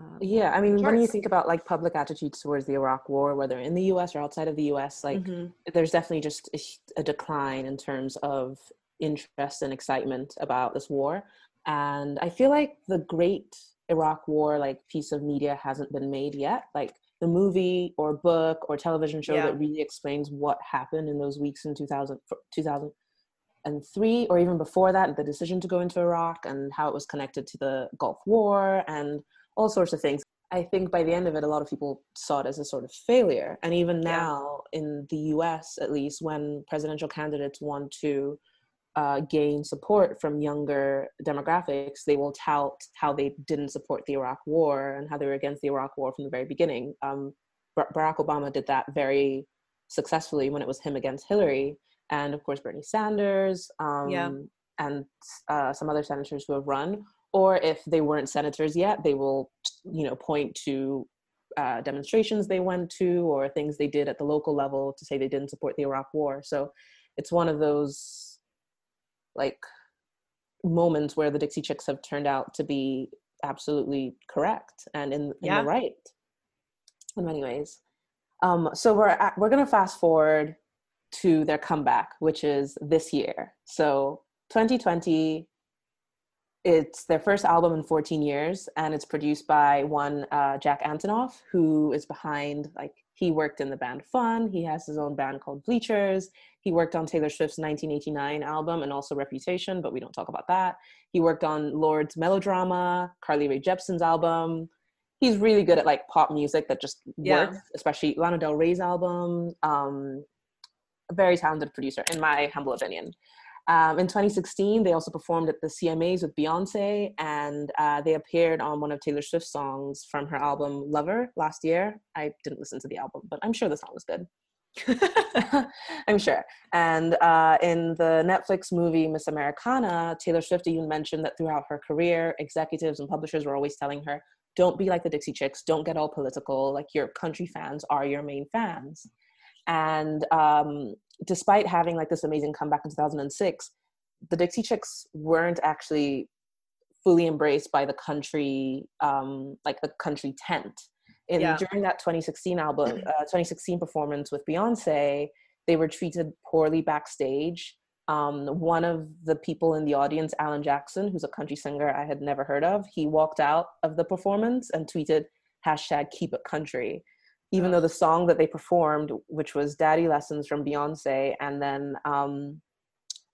Um, Yeah, I mean, when you think about like public attitudes towards the Iraq War, whether in the U.S. or outside of the U.S., like mhm. there's definitely just a, a decline in terms of interest and excitement about this war. And I feel like the great Iraq War like piece of media hasn't been made yet. Like the movie or book or television show Yeah. that really explains what happened in those weeks in 2000, 2003 or even before that, the decision to go into Iraq and how it was connected to the Gulf War and all sorts of things. I think by the end of it, a lot of people saw it as a sort of failure. And even Yeah. now, in the US at least, when presidential candidates want to uh, gain support from younger demographics, they will tout how they didn't support the Iraq War and how they were against the Iraq War from the very beginning. Um, Barack Obama did that very successfully when it was him against Hillary, and of course Bernie Sanders, um, Yeah. and uh, some other senators who have run. Or if they weren't senators yet, they will, you know, point to uh, demonstrations they went to or things they did at the local level to say they didn't support the Iraq War. So it's one of those like moments where the Dixie Chicks have turned out to be absolutely correct and in, in Yeah. the right in many ways. Um, so we're at, we're gonna fast forward to their comeback, which is this year. So 2020, it's their first album in 14 years, and it's produced by one uh, Jack Antonoff, who is behind like he worked in the band Fun. He has his own band called Bleachers. He worked on Taylor Swift's 1989 album and also Reputation, but we don't talk about that. He worked on Lorde's Melodrama, Carly Rae Jepsen's album. He's really good at like pop music that just Yeah. works, especially Lana Del Rey's album. Um, a very talented producer, in my humble opinion. Um, in 2016, they also performed at the CMAs with Beyonce, and uh, they appeared on one of Taylor Swift's songs from her album Lover last year. I didn't listen to the album, but I'm sure the song was good. I'm sure. And uh, in the Netflix movie Miss Americana, Taylor Swift even mentioned that throughout her career, executives and publishers were always telling her, don't be like the Dixie Chicks, don't get all political. Like your country fans are your main fans. And um, despite having like this amazing comeback in 2006, the Dixie Chicks weren't actually fully embraced by the country, um, like the country tent. In Yeah. during that 2016 album, uh, 2016 performance with Beyonce, they were treated poorly backstage. Um, one of the people in the audience, Alan Jackson, who's a country singer I had never heard of, he walked out of the performance and tweeted hashtag Keep It Country even though the song that they performed, which was Daddy Lessons from Beyonce, and then um,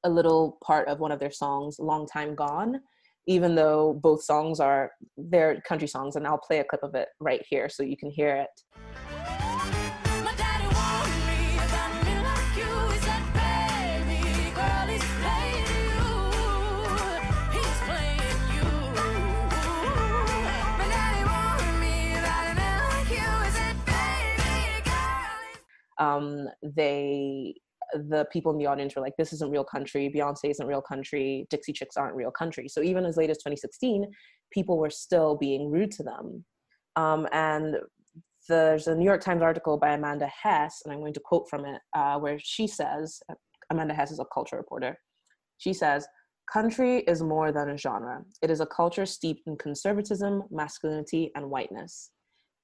a little part of one of their songs, Long Time Gone, even though both songs are they're country songs, and I'll play a clip of it right here so you can hear it. Um, they the people in the audience were like, "This isn't real country. Beyonce isn't real country. Dixie Chicks aren't real country." So even as late as 2016, people were still being rude to them. Um, and there's a New York Times article by Amanda Hess, and I'm going to quote from it, uh, where she says, Amanda Hess is a culture reporter. She says, Country is more than a genre. It is a culture steeped in conservatism, masculinity, and whiteness.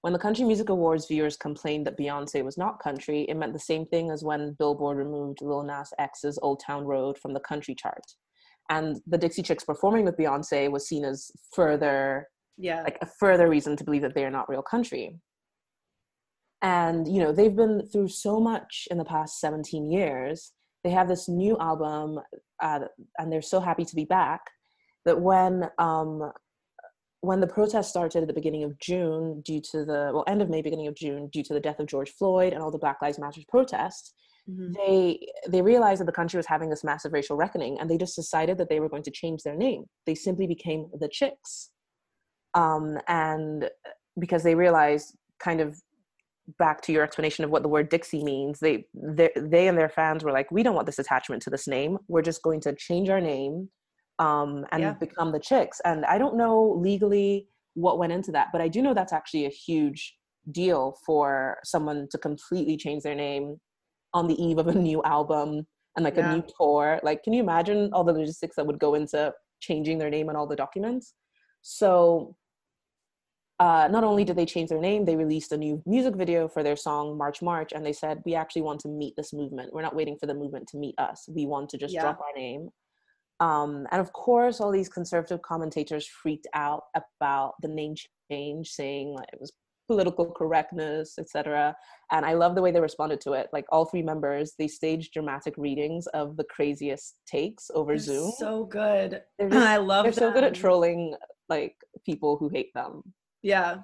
When the Country Music Awards viewers complained that Beyonce was not country, it meant the same thing as when Billboard removed Lil Nas X's Old Town Road from the country chart. And the Dixie Chicks performing with Beyonce was seen as further Yeah. like a further reason to believe that they are not real country. And you know, they've been through so much in the past 17 years. They have this new album, uh, and they're so happy to be back. That when um, when the protests started at the beginning of June, due to the well, end of May, beginning of June, due to the death of George Floyd and all the Black Lives Matter protests, Mhm. they they realized that the country was having this massive racial reckoning and they just decided that they were going to change their name they simply became the chicks um, and because they realized kind of back to your explanation of what the word dixie means they they, they and their fans were like we don't want this attachment to this name we're just going to change our name um, and Yeah. become the chicks and i don't know legally what went into that but i do know that's actually a huge deal for someone to completely change their name on the eve of a new album and like Yeah. a new tour. Like, can you imagine all the logistics that would go into changing their name and all the documents? So, uh, not only did they change their name, they released a new music video for their song March March, and they said, We actually want to meet this movement. We're not waiting for the movement to meet us. We want to just Yeah. drop our name. Um, and of course, all these conservative commentators freaked out about the name change, saying like it was political correctness, etc. And I love the way they responded to it. Like all three members, they staged dramatic readings of the craziest takes over They're Zoom. So good. They're just- I love They're so good at trolling like people who hate them. Yeah.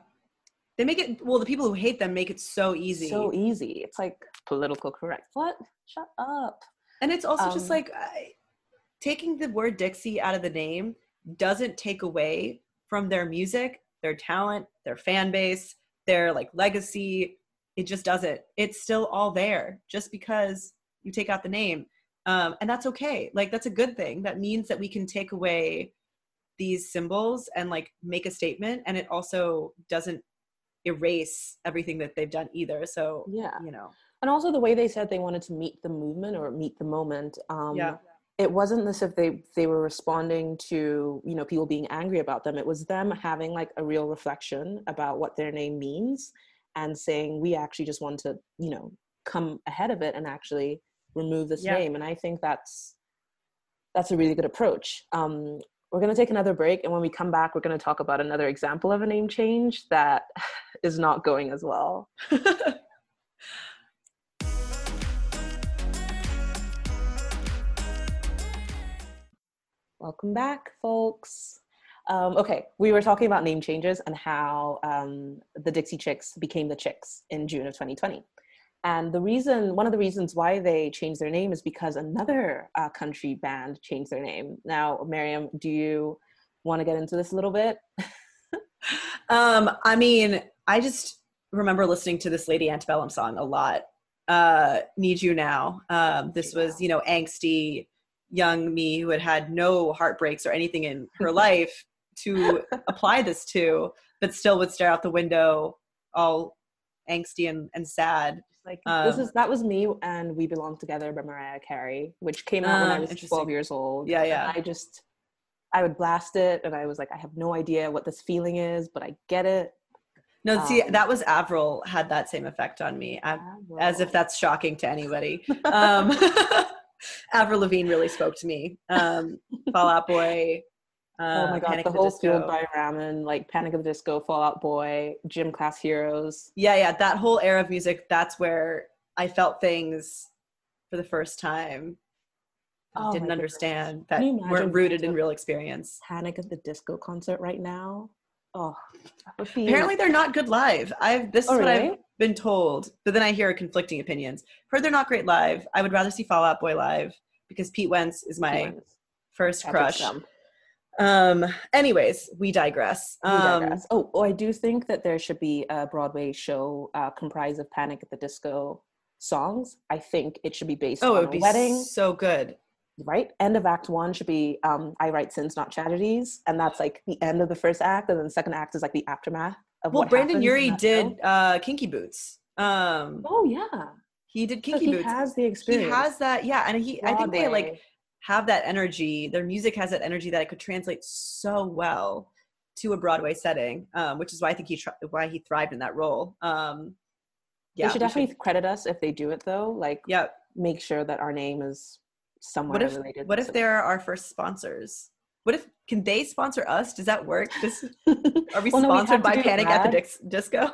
They make it well, the people who hate them make it so easy. So easy. It's like political correct. What? Shut up. and it's also just Um, like I, taking the word Dixie out of the name doesn't take away from their music, their talent, their fan base, their like legacy. It just doesn't. It's still all there just because you take out the name. Um, and that's okay. Like that's a good thing. That means that we can take away these symbols and like make a statement and it also doesn't erase everything that they've done either. So Yeah. you know. And also the way they said they wanted to meet the movement or meet the moment. Um, Yeah. It wasn't as if they they were responding to you know people being angry about them. It was them having like a real reflection about what their name means and saying we actually just want to you know come ahead of it and actually remove this Yeah. name. And I think that's that's a really good approach. Um, we're going to take another break, and when we come back, we're going to talk about another example of a name change that is not going as well. Welcome back, folks. Um, okay, we were talking about name changes and how um, the Dixie Chicks became the Chicks in June of 2020. And the reason, one of the reasons why they changed their name is because another uh, country band changed their name. Now, Mariam, do you want to get into this a little bit? um, I mean, I just remember listening to this Lady Antebellum song a lot. Uh, Need You Now. Um, this was, you know, angsty young me who had had no heartbreaks or anything in her life to apply this to, but still would stare out the window all angsty and, and sad. Like this Um, is that was me and We Belong Together by Mariah Carey, which came out when Ah, I was 12 years old. Yeah, And yeah. I just I would blast it and I was like, I have no idea what this feeling is, but I get it. No, see, Um, that was Avril had that same effect on me, I- as if that's shocking to anybody. um, Avril Lavigne really spoke to me. Um, Fall Out Boy. Uh, oh my god, Panic the whole Disco. Fueled by Ramen, like Panic of the Disco, Fall Out Boy, Gym Class Heroes. Yeah, yeah, that whole era of music. That's where I felt things for the first time. Oh didn't goodness. understand that weren't rooted in real experience. Panic of the Disco concert right now. Oh, Apparently, they're not good live. I've this is Oh, what I've been told, but then I hear conflicting opinions. Heard they're not great live. I would rather see Fall Out Boy live because Pete Wentz is my Wentz. first Patrick crush. Um. Anyways, we digress. We Um, digress. oh, oh, I do think that there should be a Broadway show uh, comprised of Panic at the Disco songs. I think it should be based oh, on it would a be wedding, so good. Right? End of Act One should be um, "I Write Sins, Not Tragedies," and that's like the end of the first act, and then the second act is like the aftermath of Well, what Brendon happens in Urie that did uh, Kinky Boots. Um, Oh yeah, he did so Kinky he Boots. has the experience he has that, yeah, and he. I think they like have that energy. Their music has that energy that it could translate so well to a Broadway setting, um, which is why I think he why he thrived in that role. Um, yeah, they should definitely credit us if they do it though. Like, yeah. make sure that our name is somewhere What if related. what if they're our first sponsors? What if can they sponsor us? Does that work? Does, are we Well, no, we sponsored by Panic at the. Dix- Disco?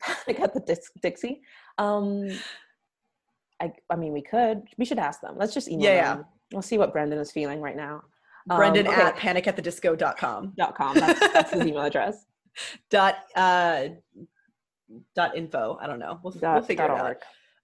Panic at the Dis- Dixie. Um, I, I mean, we could. We should ask them. Let's just email Yeah, yeah. them. We'll see what Brendon is feeling right now. Um, Brendon okay, at panicatthedisco.com. dot com. That's, that's his email address. Dot uh dot info. I don't know. We'll, Dot, we'll figure it out. org.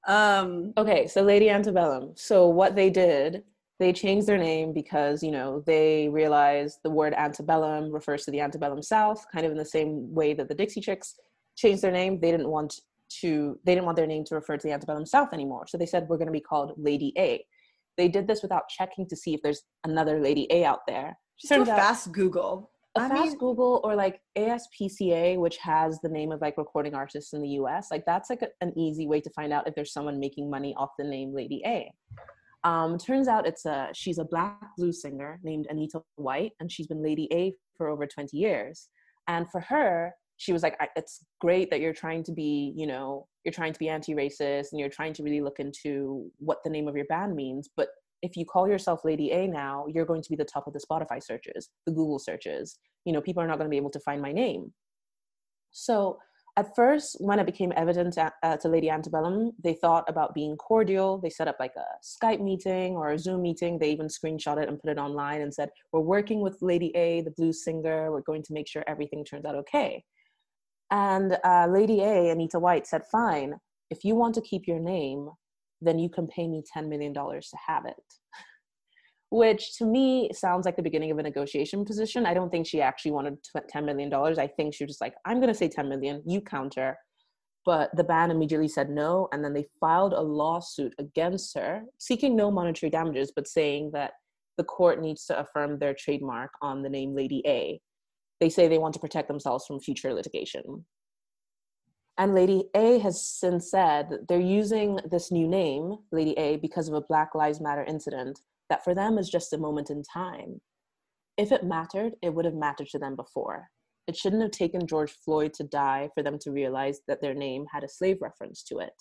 Um Okay, so Lady Antebellum. So what they did, they changed their name because you know they realized the word antebellum refers to the antebellum South, kind of in the same way that the Dixie Chicks changed their name. They didn't want to. They didn't want their name to refer to the antebellum South anymore. So they said we're going to be called Lady A. They did this without checking to see if there's another Lady A out there. just do a fast Google. A I fast mean- Google or like ASCAP, which has the name of like recording artists in the US, like that's like a, an easy way to find out if there's someone making money off the name Lady A. Um, turns out it's a she's a black blues singer named Anita White, and she's been Lady A for over 20 years. And for her, she was like, I, "It's great that you're trying to be, you know, you're trying to be anti-racist, and you're trying to really look into what the name of your band means, but." If you call yourself Lady A now, you're going to be the top of the Spotify searches, the Google searches, you know people are not going to be able to find my name. So at first when it became evident at, uh, to lady antebellum they thought about being cordial. They set up like a skype meeting or a zoom meeting. They even screenshot it and put it online and said we're working with lady a the blues singer. We're going to make sure everything turns out okay. And uh, lady a anita white said fine. If you want to keep your name then you can pay me $10 million to have it which to me sounds like the beginning of a negotiation position. I don't think she actually wanted $10 million. I think she was just like, I'm going to say 10 million, you counter. But the band immediately said no. And then they filed a lawsuit against her, seeking no monetary damages, but saying that the court needs to affirm their trademark on the name Lady A. They say they want to protect themselves from future litigation. And Lady A has since said they're using this new name, Lady A, because of a Black Lives Matter incident that for them is just a moment in time. If it mattered, it would have mattered to them before. It shouldn't have taken George Floyd to die for them to realize that their name had a slave reference to it.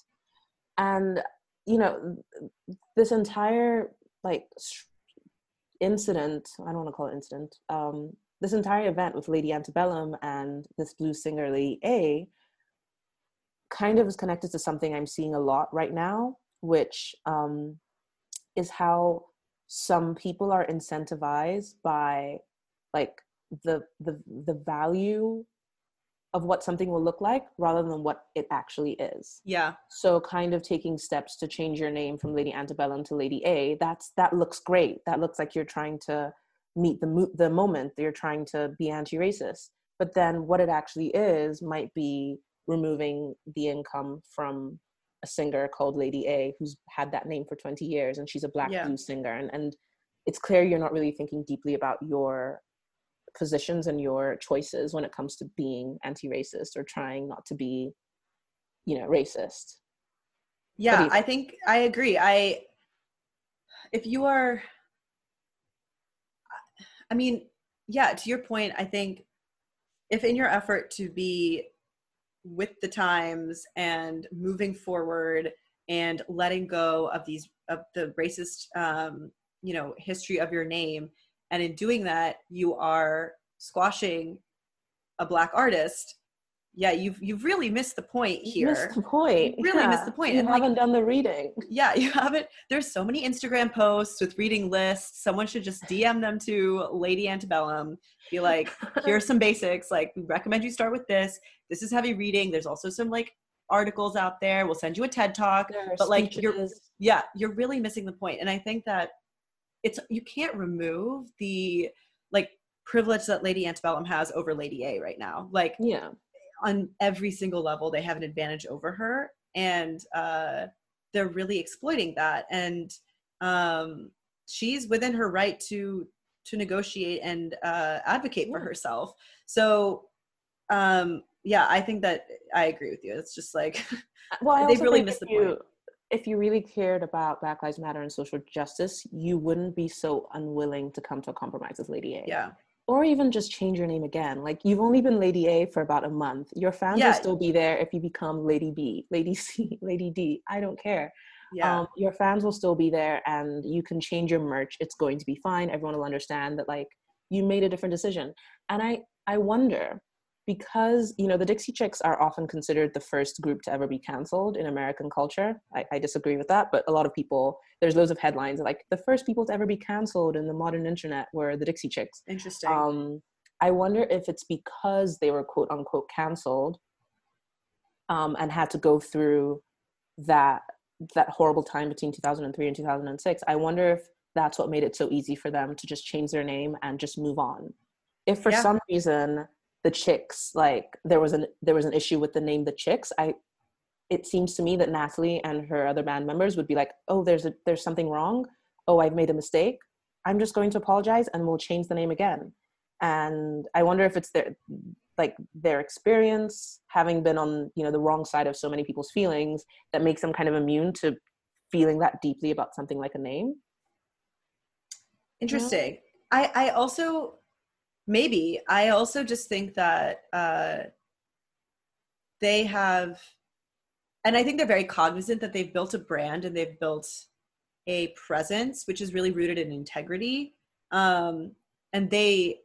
And, you know, this entire like incident, I don't want to call it incident, um, this entire event with Lady Antebellum and this blues singer, Lady A, kind of is connected to something I'm seeing a lot right now, which um, is how some people are incentivized by like the the the value of what something will look like rather than what it actually is. Yeah. so kind of taking steps to change your name from lady antebellum to lady a that's that looks great. That looks like you're trying to meet the mo- the moment you're trying to be anti-racist. But then what it actually is might be removing the income from a singer called lady a who's had that name for 20 years and she's a black Yeah. blues singer and, and it's clear you're not really thinking deeply about your positions and your choices when it comes to being anti-racist or trying not to be you know racist Yeah, I think I agree. I if you are I mean, yeah, to your point, I think if in your effort to be with the times and moving forward and letting go of these of the racist um, you know, history of your name and in doing that you are squashing a black artist yeah, you've you've really missed the point You here. missed the point. You really missed the point. You And, haven't done the reading. yeah, you haven't. There's so many Instagram posts with reading lists. Someone should just DM them to Lady Antebellum. Be like, here's some basics. Like, we recommend you start with this. This is heavy reading. There's also some like articles out there. We'll send you a TED talk. But, like, you're- Yeah, you're really missing the point. And I think that it's you can't remove the like privilege that Lady Antebellum has over Lady A right now. Like yeah. on every single level they have an advantage over her and uh, they're really exploiting that and um, she's within her right to to negotiate and uh, advocate for herself so um, yeah i think that i agree with you it's just like Well, They really missed the you, point. If you really cared about Black Lives Matter and social justice, you wouldn't be so unwilling to come to a compromise with Lady A. yeah Or even just change your name again. Like you've only been Lady A for about a month. Your fans Yeah. will still be there if you become Lady B, Lady C, Lady D. I don't care. yeah Um, your fans will still be there and you can change your merch. It's going to be fine. Everyone will understand that like you made a different decision. And I I wonder because you know the Dixie Chicks are often considered the first group to ever be canceled in American culture. I, I disagree with that, but a lot of people there's loads of headlines like the first people to ever be canceled in the modern internet were the Dixie Chicks. interesting Um, I wonder if it's because they were quote unquote canceled um, and had to go through that that horrible time between 2003 and 2006. I wonder if that's what made it so easy for them to just change their name and just move on. If for Yeah. some reason the chicks like there was an there was an issue with the name the chicks, I it seems to me that Natalie and her other band members would be like, "Oh, there's a there's something wrong. Oh, I've made a mistake. I'm just going to apologize and we'll change the name again." And I wonder if it's their like their experience having been on you know the wrong side of so many people's feelings that makes them kind of immune to feeling that deeply about something like a name. Interesting. I I also maybe I also just think that uh, they have, and I think they're very cognizant that they've built a brand and they've built a presence which is really rooted in integrity, um, and they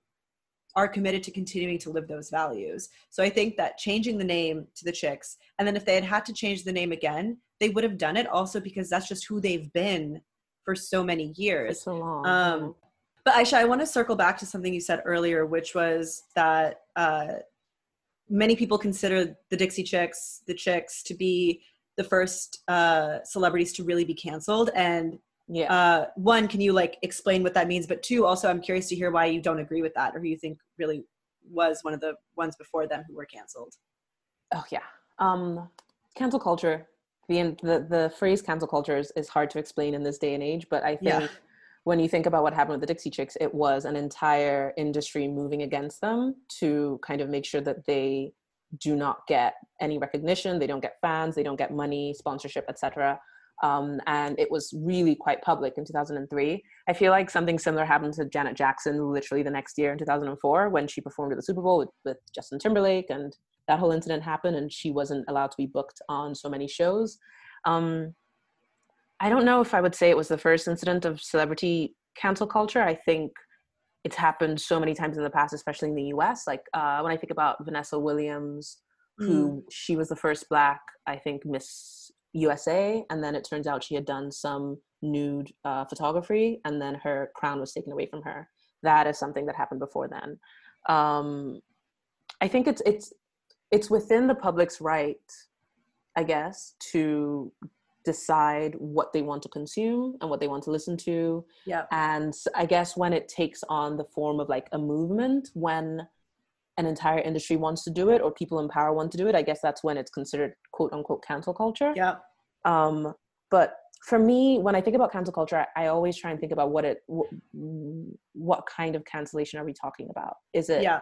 are committed to continuing to live those values. So I think that changing the name to the Chicks, and then if they had had to change the name again, they would have done it also because that's just who they've been for so many years. so long. Um, but Aisha, I want to circle back to something you said earlier, which was that uh, many people consider the Dixie Chicks, the Chicks, to be the first uh, celebrities to really be canceled. And yeah. uh, one, can you like explain what that means? But two, also, I'm curious to hear why you don't agree with that, or who you think really was one of the ones before them who were canceled. oh yeah. Um, cancel culture. The, the the phrase cancel culture is, is hard to explain in this day and age, but I think Yeah. When you think about what happened with the Dixie Chicks, it was an entire industry moving against them to kind of make sure that they do not get any recognition, they don't get fans, they don't get money, sponsorship, etc. Um, and it was really quite public in 2003. I feel like something similar happened to Janet Jackson literally the next year in 2004 when she performed at the Super Bowl with, with Justin Timberlake, and that whole incident happened, and she wasn't allowed to be booked on so many shows. Um, I don't know if I would say it was the first incident of celebrity cancel culture. I think it's happened so many times in the past, especially in the US. Like uh, when I think about Vanessa Williams, who she was the first black, I think, Miss USA, and then it turns out she had done some nude uh, photography, and then her crown was taken away from her. That is something that happened before then. Um, I think it's it's it's within the public's right, I guess, to decide what they want to consume and what they want to listen to Yeah. and i guess when it takes on the form of like a movement when an entire industry wants to do it or people in power want to do it i guess that's when it's considered quote unquote cancel culture Yeah. um but for me when i think about cancel culture i, I always try and think about what it wh- what kind of cancellation are we talking about is it Yeah.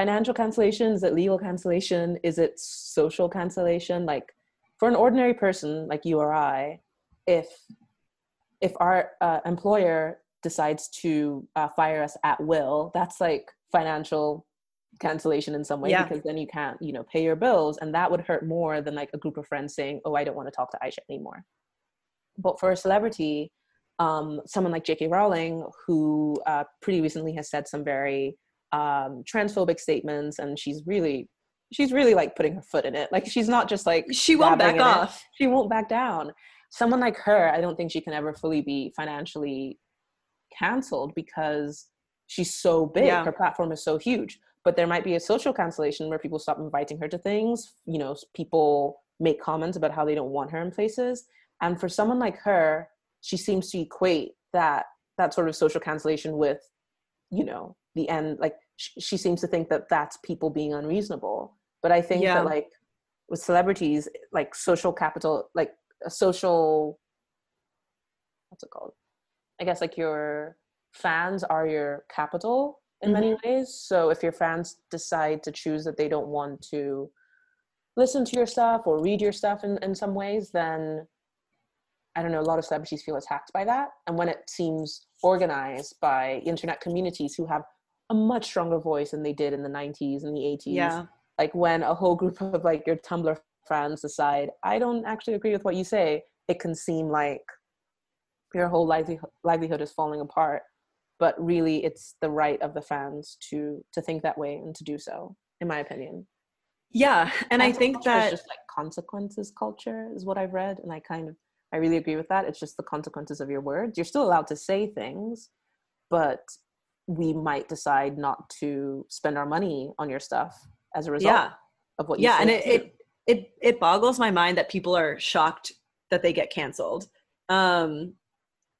financial cancellation is it legal cancellation is it social cancellation like for an ordinary person like you or i if if our uh, employer decides to uh, fire us at will that's like financial cancellation in some way Yeah. because then you can't you know pay your bills and that would hurt more than like a group of friends saying oh i don't want to talk to aisha anymore but for a celebrity um, someone like j.k rowling who uh, pretty recently has said some very um, transphobic statements and she's really she's really like putting her foot in it. Like she's not just like She won't back in it. off. She won't back down. Someone like her, I don't think she can ever fully be financially canceled because she's so big. Yeah. Her platform is so huge. But there might be a social cancellation where people stop inviting her to things. You know, people make comments about how they don't want her in places. And for someone like her, she seems to equate that that sort of social cancellation with, you know, the end. Like sh- she seems to think that that's people being unreasonable. But I think Yeah. that like with celebrities, like social capital, like a social, what's it called? I guess like your fans are your capital in many mm-hmm. ways. So if your fans decide to choose that they don't want to listen to your stuff or read your stuff in, in some ways, then I don't know, a lot of celebrities feel attacked by that. And when it seems organized by internet communities who have a much stronger voice than they did in the 90s and the 80s, Yeah. Like when a whole group of like your Tumblr friends decide, I don't actually agree with what you say, it can seem like your whole livelihood, livelihood is falling apart. But really, it's the right of the fans to to think that way and to do so, in my opinion. Yeah. And I think that just like consequences culture is what I've read, and I kind of I really agree with that. It's just the consequences of your words. You're still allowed to say things, but we might decide not to spend our money on your stuff as a result yeah. of what you yeah and it, it it it boggles my mind that people are shocked that they get canceled um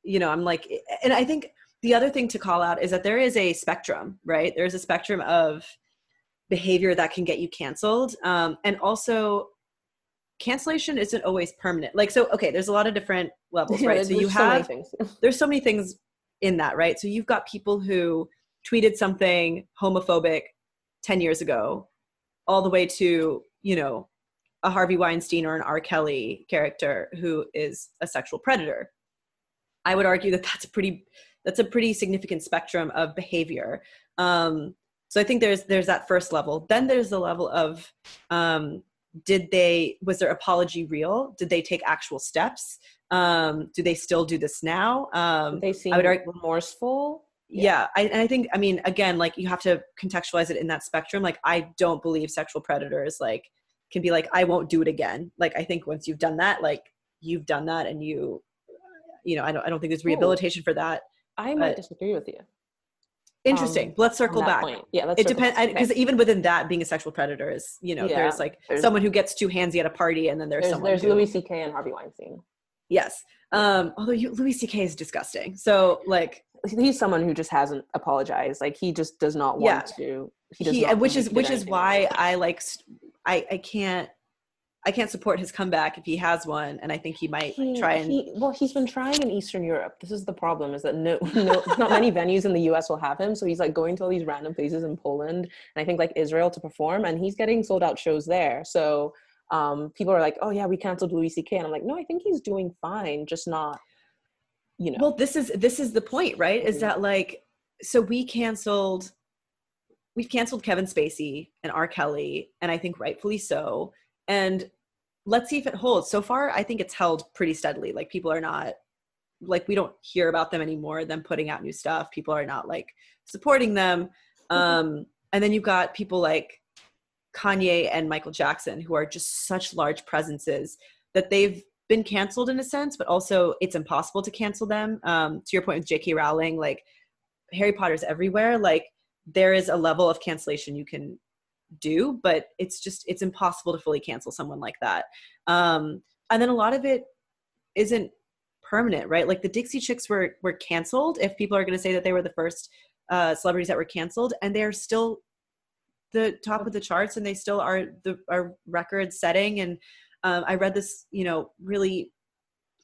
you know i'm like and i think the other thing to call out is that there is a spectrum right there's a spectrum of behavior that can get you canceled um and also cancellation isn't always permanent like so okay there's a lot of different levels right so you have things. there's so many things in that, right? So you've got people who tweeted something homophobic 10 years ago, all the way to, you know, a Harvey Weinstein or an R. Kelly character who is a sexual predator. I would argue that that's a pretty that's a pretty significant spectrum of behavior. Um, so I think there's there's that first level. Then there's the level of um, did they was their apology real? Did they take actual steps? Um, do they still do this now? Um, they seem would argue- remorseful. Yeah, I, and I think I mean again, like you have to contextualize it in that spectrum. Like I don't believe sexual predators like can be like I won't do it again. Like I think once you've done that, like you've done that, and you, you know, I don't I don't think there's rehabilitation for that. I might disagree with you. Interesting. Um, Let's circle back. point. Yeah, let's It depends because Okay. even within that, being a sexual predator is you know Yeah, there's like there's- someone who gets too handsy at a party, and then there's, there's, someone there's who, Louis C.K. and Harvey Weinstein. yes. Um, although you, Louis C.K. is disgusting. So like He's someone who just hasn't apologized. Like he just does not Yeah. want to. He does he, not which is which is why. I like I I can't I can't support his comeback if he has one, and I think he might He- try and he, well he's been trying in eastern europe this is the problem is that no, no not many venues in the us will have him so he's like going to all these random places in poland and i think like israel to perform and he's getting sold out shows there so um people are like oh yeah we canceled louis ck and i'm like no i think he's doing fine just not you know. Well this is this is the point right? Is Mhm. that like so we canceled we've canceled kevin spacey and r. Kelly and i think rightfully so. And let's see if it holds. So far i think it's held pretty steadily. Like people are not like we don't hear about them anymore them putting out new stuff. People are not like supporting them. Um and then you've got people like kanye and michael jackson who are just such large presences that they've been canceled in a sense but also it's impossible to cancel them. Um to your point with jk rowling like harry potter's everywhere. Like there is a level of cancellation you can do but it's just it's impossible to fully cancel someone like that. Um and then a lot of it isn't permanent right? Like the dixie chicks were were canceled if people are going to say that they were the first uh celebrities that were canceled and they're still the top of the charts and they still are the are record setting and um, i read this you know really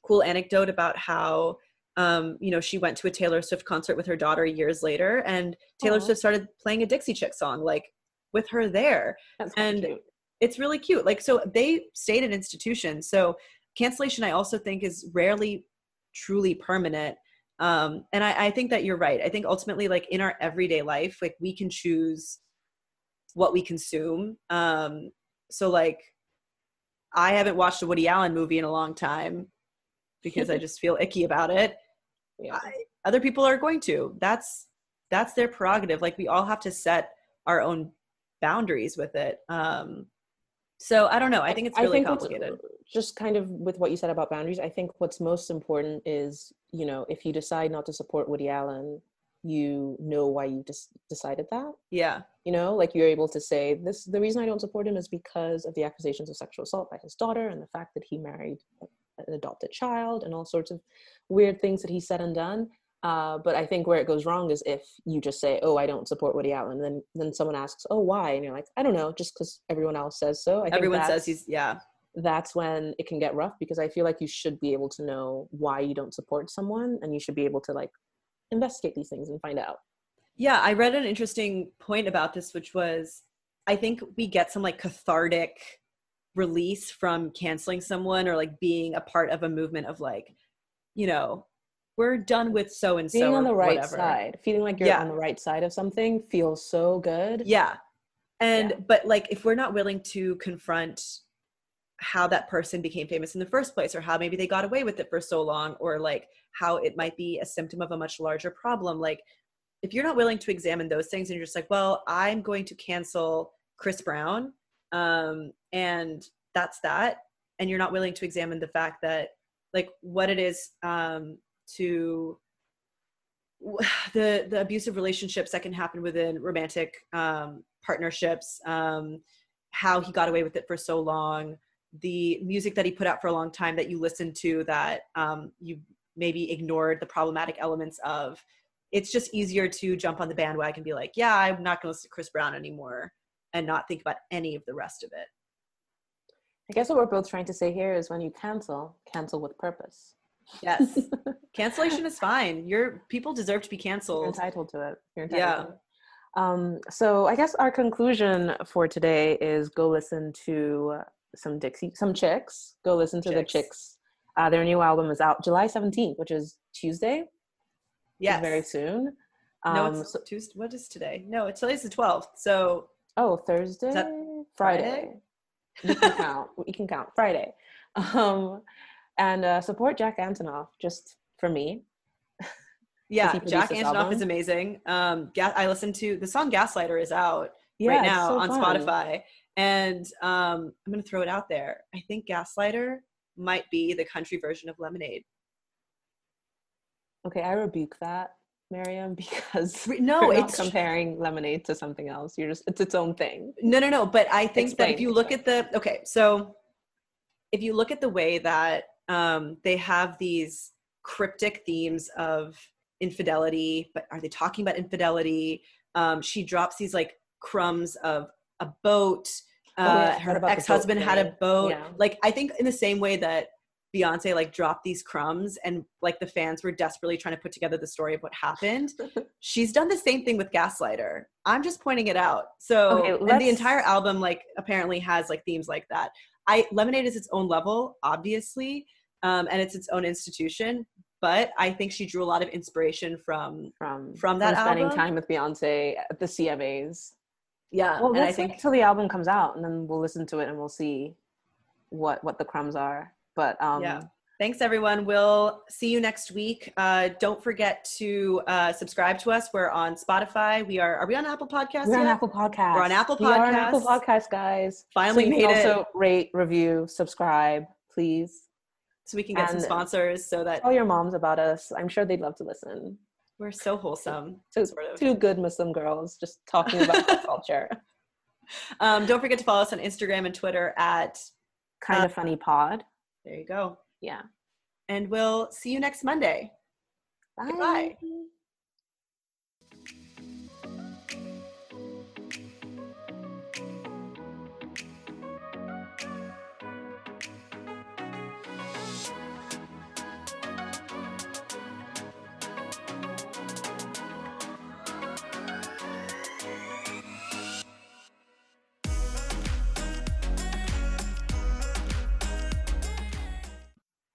cool anecdote about how um, you know she went to a taylor swift concert with her daughter years later and taylor Aw. swift started playing a dixie chick song like with her there. That's and- cute. it's really cute. Like so they stayed at institutions so cancellation i also think is rarely truly permanent. Um and I, I think that you're right. I think ultimately like in our everyday life like we can choose what we consume. Um so like i haven't watched a woody allen movie in a long time because i just feel icky about it yeah. I, other people are going to that's that's their prerogative like we all have to set our own boundaries with it. Um, so I don't know. I think it's really what's- complicated. Just kind of with what you said about boundaries, I think what's most important is, you know, if you decide not to support Woody Allen, you know why you just decided that. Yeah. You know, like you're able to say this. The reason I don't support him is because of the accusations of sexual assault by his daughter and the fact that he married an adopted child and all sorts of weird things that he said and done. Uh, but I think where it goes wrong is if you just say, "Oh, I don't support Woody Allen," and then then someone asks, "Oh, why?" and you're like, "I don't know, just because everyone else says so." I think Everyone says he's yeah. that's when it can get rough because I feel like you should be able to know why you don't support someone and you should be able to like investigate these things and find out. Yeah, I read an interesting point about this, which was I think we get some like cathartic release from canceling someone or like being a part of a movement of like, you know, we're done with so and so. Being on the right whatever. side, feeling like you're Yeah. on the right side of something feels so good. Yeah. And Yeah. but like if we're not willing to confront how that person became famous in the first place or how maybe they got away with it for so long or like how it might be a symptom of a much larger problem. Like if you're not willing to examine those things and you're just like well i'm going to cancel chris brown um, and that's that and you're not willing to examine the fact that like what it is um, to the the abusive relationships that can happen within romantic um, partnerships um, how he got away with it for so long the music that he put out for a long time that you listened to that um, you maybe ignored the problematic elements of it's just easier to jump on the bandwagon and be like yeah i'm not going to listen to chris brown anymore and not think about any of the rest of it I guess what we're both trying to say here is when you cancel, cancel with purpose. yes cancellation is fine your people deserve to be canceled You're entitled to it. You're entitled Yeah. to it. Um, so I guess our conclusion for today is go listen to some Dixie, some chicks. Go listen to the Chicks. chicks. Uh, their new album is out July 17th, which is Tuesday. yes very soon. no Um, it's so- Tuesday. what is today no it's today's the 12th so oh, Thursday, Friday? Friday. You can count. You can count Friday. Um, and uh, support Jack Antonoff just for me. yeah jack antonoff album? is amazing um i listened to the song gaslighter is out Yeah, right now so on fun. Spotify. And um, I'm going to throw it out there. I think Gaslighter might be the country version of Lemonade. Okay, I rebuke that, Mariam, because no, it's- comparing lemonade to something else. You're just it's its own thing. No, no, no. But I think that if you look at the okay, so if you look at the way that um, they have these cryptic themes of infidelity, but are they talking about infidelity? Um, she drops these like crumbs of a boat. Oh, Uh, heard her about the boat ex-husband had a boat. Yeah. Like I think in the same way that Beyonce like dropped these crumbs and like the fans were desperately trying to put together the story of what happened. She's done the same thing with Gaslighter. I'm just pointing it out. So Okay, and the entire album like apparently has like themes like that. I Lemonade is its own level, obviously, um, and it's its own institution. But I think she drew a lot of inspiration from From From that spending album? time with Beyonce at the CMAs. Yeah. Well, and I let's think wait till the album comes out, and then we'll listen to it and we'll see what what the crumbs are. But um, yeah. Thanks, everyone. We'll see you next week. Uh, don't forget to uh, subscribe to us. We're on Spotify. We are. Are we on Apple Podcasts? we're on? Apple podcast We're on Apple are on Apple podcast Podcasts, guys. Finally so made can it. also rate, review, subscribe, please. so we can get some sponsors. So that Tell your moms about us. I'm sure they'd love to listen. We're so wholesome. So Sort of. two good Muslim girls just talking about culture. Um, don't forget to follow us on Instagram and Twitter at. Kind Uh, of funny pod. There you go. Yeah. And we'll see you next Monday. Bye. Goodbye.